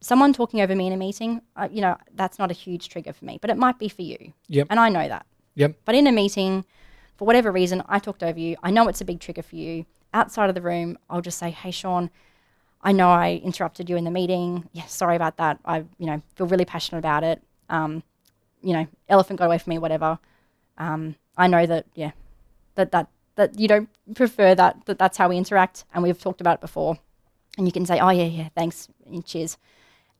S2: someone talking over me in a meeting, uh, you know, that's not a huge trigger for me, but it might be for you.
S1: Yep.
S2: And I know that.
S1: Yep.
S2: But in a meeting, for whatever reason, I talked over you. I know it's a big trigger for you. Outside of the room, I'll just say, hey, Sean, I know I interrupted you in the meeting. Yeah, sorry about that. I, you know, feel really passionate about it. Um, you know, elephant got away from me, whatever. Um, I know that, yeah, that that that you don't prefer that that that's how we interact, and we've talked about it before. And you can say, oh yeah, yeah, thanks, and cheers,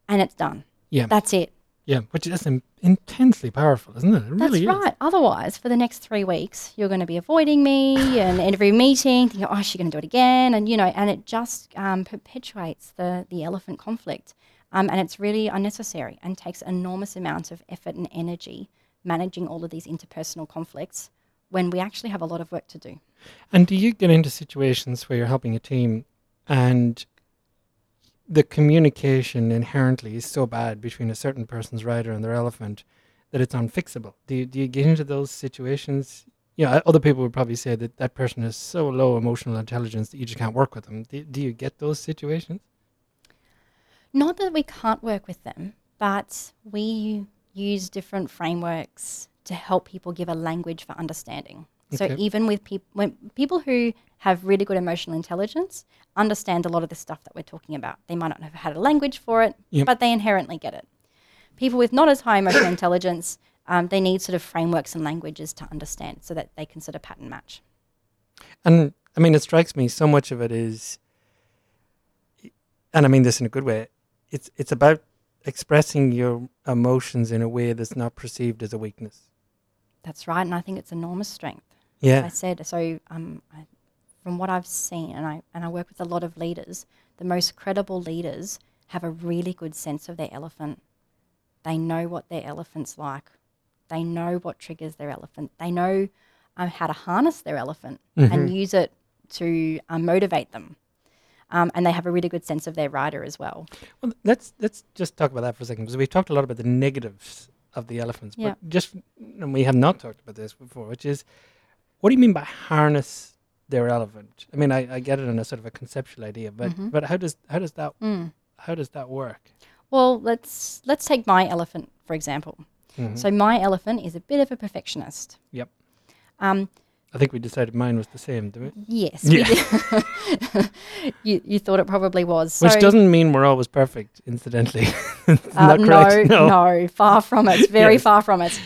S2: and it's done.
S1: Yeah.
S2: That's it.
S1: Yeah, which is in- intensely powerful, isn't it? It
S2: That's
S1: is.
S2: right. Otherwise, for the next three weeks, you're going to be avoiding me and every meeting, thinking, oh, she's going to do it again. And, you know, and it just um, perpetuates the, the elephant conflict. Um, and it's really unnecessary and takes enormous amounts of effort and energy managing all of these interpersonal conflicts when we actually have a lot of work to do.
S1: And do you get into situations where you're helping a team and the communication inherently is so bad between a certain person's rider and their elephant that it's unfixable? Do you, do you get into those situations? Yeah, other people would probably say that that person has so low emotional intelligence that you just can't work with them. Do, do you get those situations?
S2: Not that we can't work with them, but we use different frameworks to help people give a language for understanding. So
S1: Okay.
S2: even with people, when people who have really good emotional intelligence understand a lot of the stuff that we're talking about. They might not have had a language for it,
S1: Yep.
S2: but they inherently get it. People with not as high emotional intelligence, um, they need sort of frameworks and languages to understand so that they can sort of pattern match.
S1: And I mean, it strikes me so much of it is, and I mean this in a good way. It's it's about expressing your emotions in a way that's not perceived as a weakness.
S2: That's right, and I think it's enormous strength.
S1: Yeah,
S2: I said so. Um, I, from what I've seen, and I and I work with a lot of leaders, the most credible leaders have a really good sense of their elephant. They know what their elephant's like. They know what triggers their elephant. They know um, how to harness their elephant and use it to um, motivate them. Um, and they have a really good sense of their rider as well.
S1: Well, let's let's just talk about that for a second because we've talked a lot about the negatives of the elephants,
S2: Yeah.
S1: but just and we have not talked about this before, which is what do you mean by harness their elephant? I mean, I, I get it in a sort of a conceptual idea, but
S2: Mhm.
S1: but how does how does that
S2: Mm.
S1: how does that work?
S2: Well, let's let's take my elephant for example.
S1: Mhm.
S2: So my elephant is a bit of a perfectionist.
S1: Yep.
S2: Um,
S1: I think we decided mine was the same, didn't we?
S2: Yes.
S1: Yeah.
S2: we you, you thought it probably was.
S1: Which
S2: So,
S1: doesn't mean we're always perfect, incidentally.
S2: Uh,
S1: correct.
S2: No, no, far from it. Very
S1: Yes.
S2: far from it.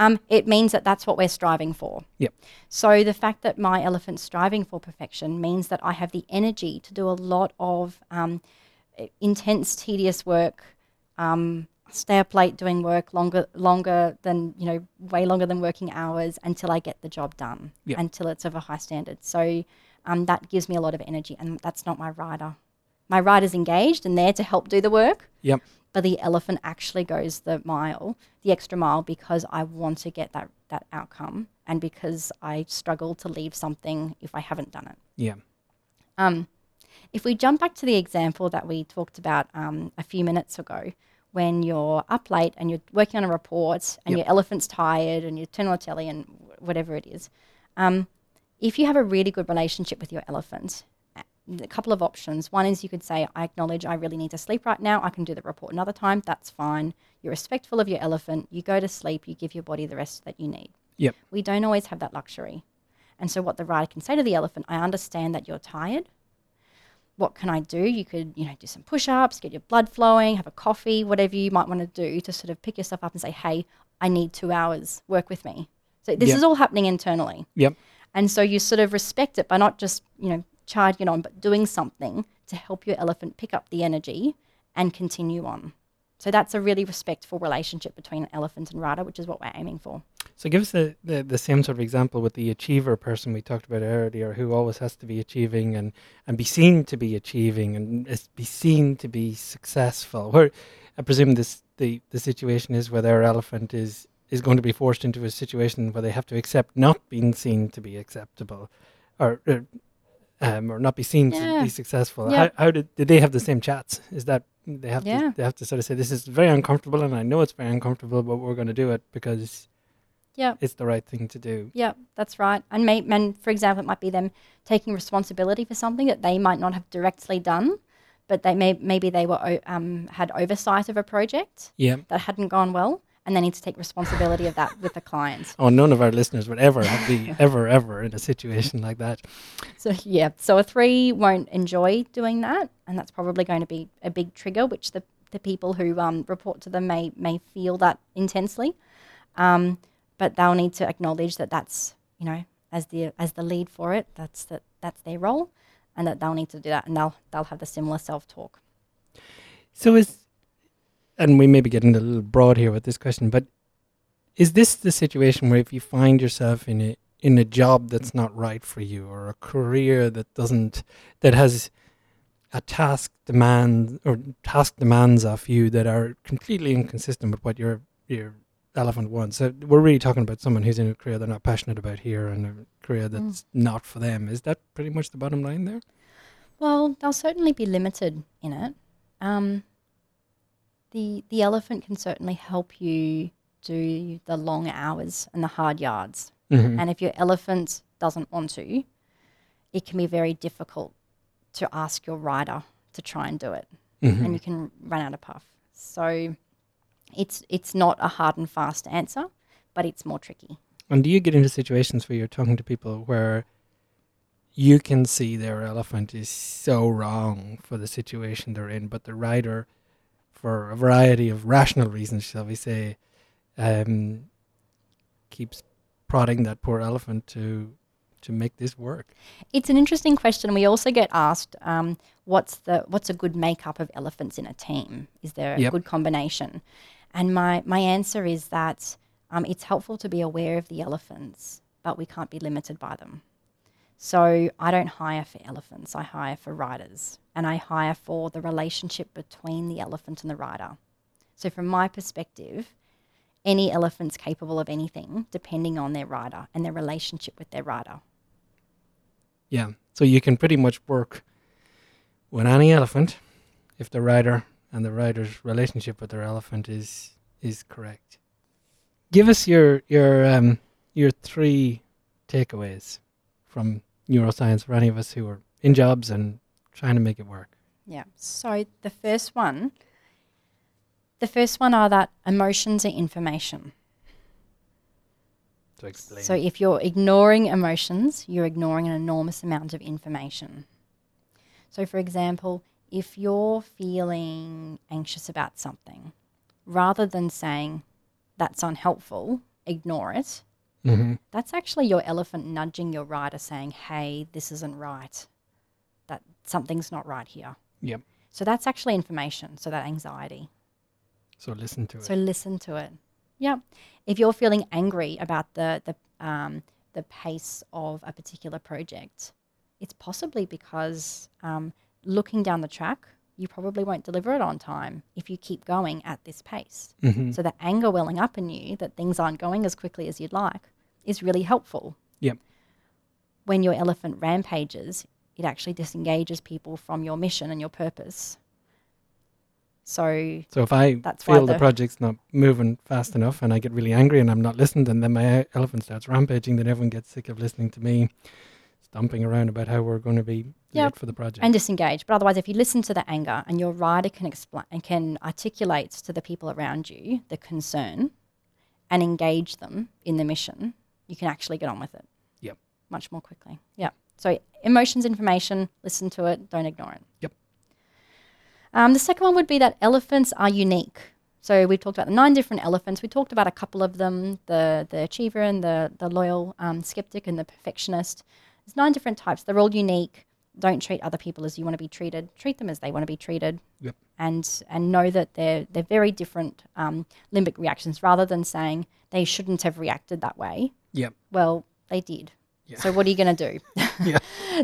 S2: Um, it means that that's what we're striving for.
S1: Yep.
S2: So the fact that my elephant's striving for perfection means that I have the energy to do a lot of um, intense, tedious work. Um, stay up late doing work longer, longer than you know, way longer than working hours until I get the job done.
S1: Yep.
S2: Until it's of a high standard. So um, that gives me a lot of energy, and that's not my rider. My rider's engaged and there to help do the work
S1: Yep.
S2: But the elephant actually goes the mile, the extra mile, because I want to get that, that outcome and because I struggle to leave something if I haven't done it.
S1: Yeah.
S2: Um, if we jump back to the example that we talked about um, a few minutes ago, when you're up late and you're working on a report and
S1: Yep.
S2: your elephant's tired and you turn on the telly and wh- whatever it is, um, if you have a really good relationship with your elephant, a couple of options. One is you could say, I acknowledge I really need to sleep right now. I can do the report another time. That's fine. You're respectful of your elephant. You go to sleep. You give your body the rest that you need.
S1: Yep.
S2: We don't always have that luxury. And so, what the rider can say to the elephant, I understand that you're tired. What can I do? You could, you know, do some push-ups, get your blood flowing, have a coffee, whatever you might want to do to sort of pick yourself up and say, "Hey, I need two hours. Work with me." So this
S1: Yep.
S2: is all happening internally,
S1: Yep.
S2: and so you sort of respect it by not just, you know, charging on, but doing something to help your elephant pick up the energy and continue on. So that's a really respectful relationship between elephant and rider, which is what we're aiming for.
S1: So give us the, the, the same sort of example with the achiever person we talked about earlier, who always has to be achieving and, and be seen to be achieving and be seen to be successful. Where I presume this the, the situation is where their elephant is is going to be forced into a situation where they have to accept not being seen to be acceptable, or or, um, or not be seen to be successful.
S2: Yeah.
S1: How, how did did they have the same chats? Is that they have
S2: Yeah.
S1: to they have to sort of say this is very uncomfortable and I know it's very uncomfortable, but we're going to do it because
S2: Yeah.
S1: it's the right thing to do.
S2: Yeah, that's right. And, may, and for example, it might be them taking responsibility for something that they might not have directly done, but they may maybe they were um, had oversight of a project
S1: Yeah.
S2: that hadn't gone well, and they need to take responsibility of that with the client.
S1: Oh, none of our listeners would ever be ever ever in a situation like that.
S2: So yeah, so a three won't enjoy doing that, and that's probably going to be a big trigger, which the the people who um, report to them may may feel that intensely, um, but they'll need to acknowledge that that's you know as the as the lead for it, that's that that's their role, and that they'll need to do that, and they'll they'll have the similar self talk.
S1: So is, and we may be getting a little broad here with this question, but is this the situation where if you find yourself in a in a job that's not right for you, or a career that doesn't that has a task demand or task demands of you that are completely inconsistent with what your your elephant wants. So we're really talking about someone who's in a career they're not passionate about here and a career that's not for them. Is that pretty much the bottom line there?
S2: Well, they'll certainly be limited in it. Um, the the elephant can certainly help you do the long hours and the hard yards.
S1: Mm-hmm.
S2: And if your elephant doesn't want to, it can be very difficult to ask your rider to try and do it,
S1: Mm-hmm.
S2: and you can run out of puff. So it's it's not a hard and fast answer, but it's more tricky.
S1: And do you get into situations where you're talking to people where you can see their elephant is so wrong for the situation they're in, but the rider, for a variety of rational reasons, shall we say, um, keeps prodding that poor elephant to to make this work?
S2: It's an interesting question. We also get asked, um, what's the what's a good makeup of elephants in a team? Is there a
S1: Yep.
S2: good combination? And my my answer is that um, it's helpful to be aware of the elephants, but we can't be limited by them. So I don't hire for elephants. I hire for riders, and I hire for the relationship between the elephant and the rider. So from my perspective, any elephant's capable of anything, depending on their rider and their relationship with their rider.
S1: Yeah. So you can pretty much work with any elephant if the rider and the rider's relationship with their elephant is is correct. Give us your your um your three takeaways from neuroscience for any of us who are in jobs and trying to make it work.
S2: Yeah. So the first one, the first one are that emotions are information.
S1: To explain.
S2: So if you're ignoring emotions, you're ignoring an enormous amount of information. So, for example, if you're feeling anxious about something, rather than saying that's unhelpful, ignore it,
S1: hmm
S2: that's actually your elephant nudging your rider saying, hey, this isn't right. That something's not right here.
S1: Yep.
S2: So that's actually information. So that anxiety.
S1: So listen to
S2: So
S1: it.
S2: So listen to it. Yeah. If you're feeling angry about the the um, the pace of a particular project, it's possibly because um, looking down the track, you probably won't deliver it on time if you keep going at this pace.
S1: hmm
S2: So the anger welling up in you that things aren't going as quickly as you'd like is really helpful.
S1: Yep.
S2: When your elephant rampages, it actually disengages people from your mission and your purpose. So
S1: So if I
S2: That's
S1: feel the
S2: the-
S1: project's not moving fast enough and I get really angry and I'm not listened, and then my elephant starts rampaging, then everyone gets sick of listening to me stomping around about how we're going to be
S2: Yep.
S1: late for the project.
S2: and disengage. But otherwise, if you listen to the anger and your rider can explain and can articulate to the people around you the concern and engage them in the mission, you can actually get on with it.
S1: Yep.
S2: Much more quickly. Yeah. So emotions, information, listen to it, don't ignore it.
S1: Yep.
S2: Um, the second one would be that elephants are unique. So we've talked about the nine different elephants. We talked about a couple of them: the the achiever and the the loyal um, skeptic and the perfectionist. There's nine different types. They're all unique. Don't treat other people as you want to be treated. Treat them as they want to be treated.
S1: Yep.
S2: And and know that they're they're very different um, limbic reactions. Rather than saying they shouldn't have reacted that way,
S1: yep.
S2: well, they did.
S1: Yeah.
S2: So what are you going to do?
S1: Yeah.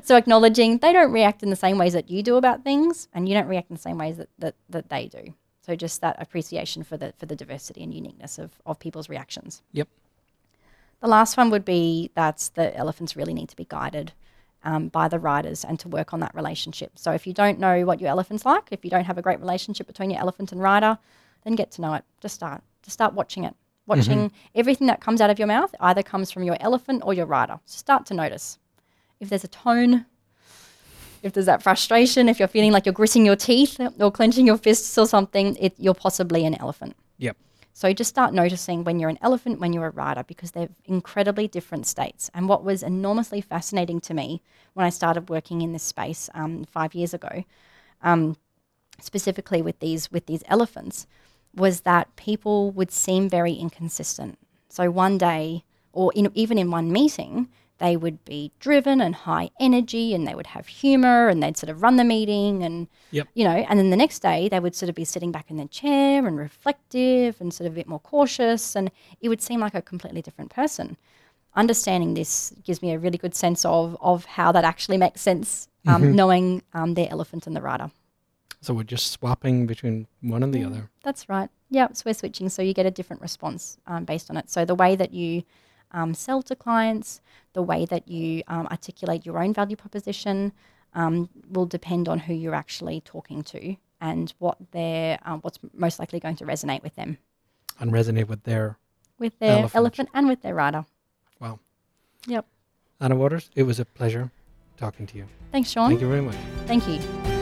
S2: so acknowledging they don't react in the same ways that you do about things, and you don't react in the same ways that, that, that they do. So just that appreciation for the for the diversity and uniqueness of, of people's reactions.
S1: Yep.
S2: The last one would be that the elephants really need to be guided um, by the riders and to work on that relationship. So if you don't know what your elephant's like, if you don't have a great relationship between your elephant and rider, then get to know it. Just start. Just start watching it. Watching everything that comes out of your mouth either comes from your elephant or your rider. Start to notice. If there's a tone, if there's that frustration, if you're feeling like you're gritting your teeth or clenching your fists or something, it, you're possibly an elephant.
S1: Yep.
S2: So just start noticing when you're an elephant, when you're a rider, because they're incredibly different states. And what was enormously fascinating to me when I started working in this space um, five years ago, um, specifically with these with these elephants, was that people would seem very inconsistent. So one day, or in, even in one meeting, they would be driven and high energy and they would have humor and they'd sort of run the meeting and
S1: Yep.
S2: you know and then the next day they would sort of be sitting back in their chair and reflective and sort of a bit more cautious and it would seem like a completely different person understanding this gives me a really good sense of of how that actually makes sense um, knowing um, their elephant and the rider
S1: So we're just swapping between one and the other.
S2: that's right. Yeah, so we're switching, so you get a different response um, based on it. So the way that you um, sell to clients, the way that you um, articulate your own value proposition, um, will depend on who you're actually talking to and what they're, um, what's most likely going to resonate with them,
S1: And resonate with their
S2: with their
S1: Elephant.
S2: elephant, and with their rider.
S1: Wow.
S2: Yep.
S1: Anna Waters, it was a pleasure talking to you.
S2: Thanks, Sean.
S1: Thank you very much.
S2: Thank you.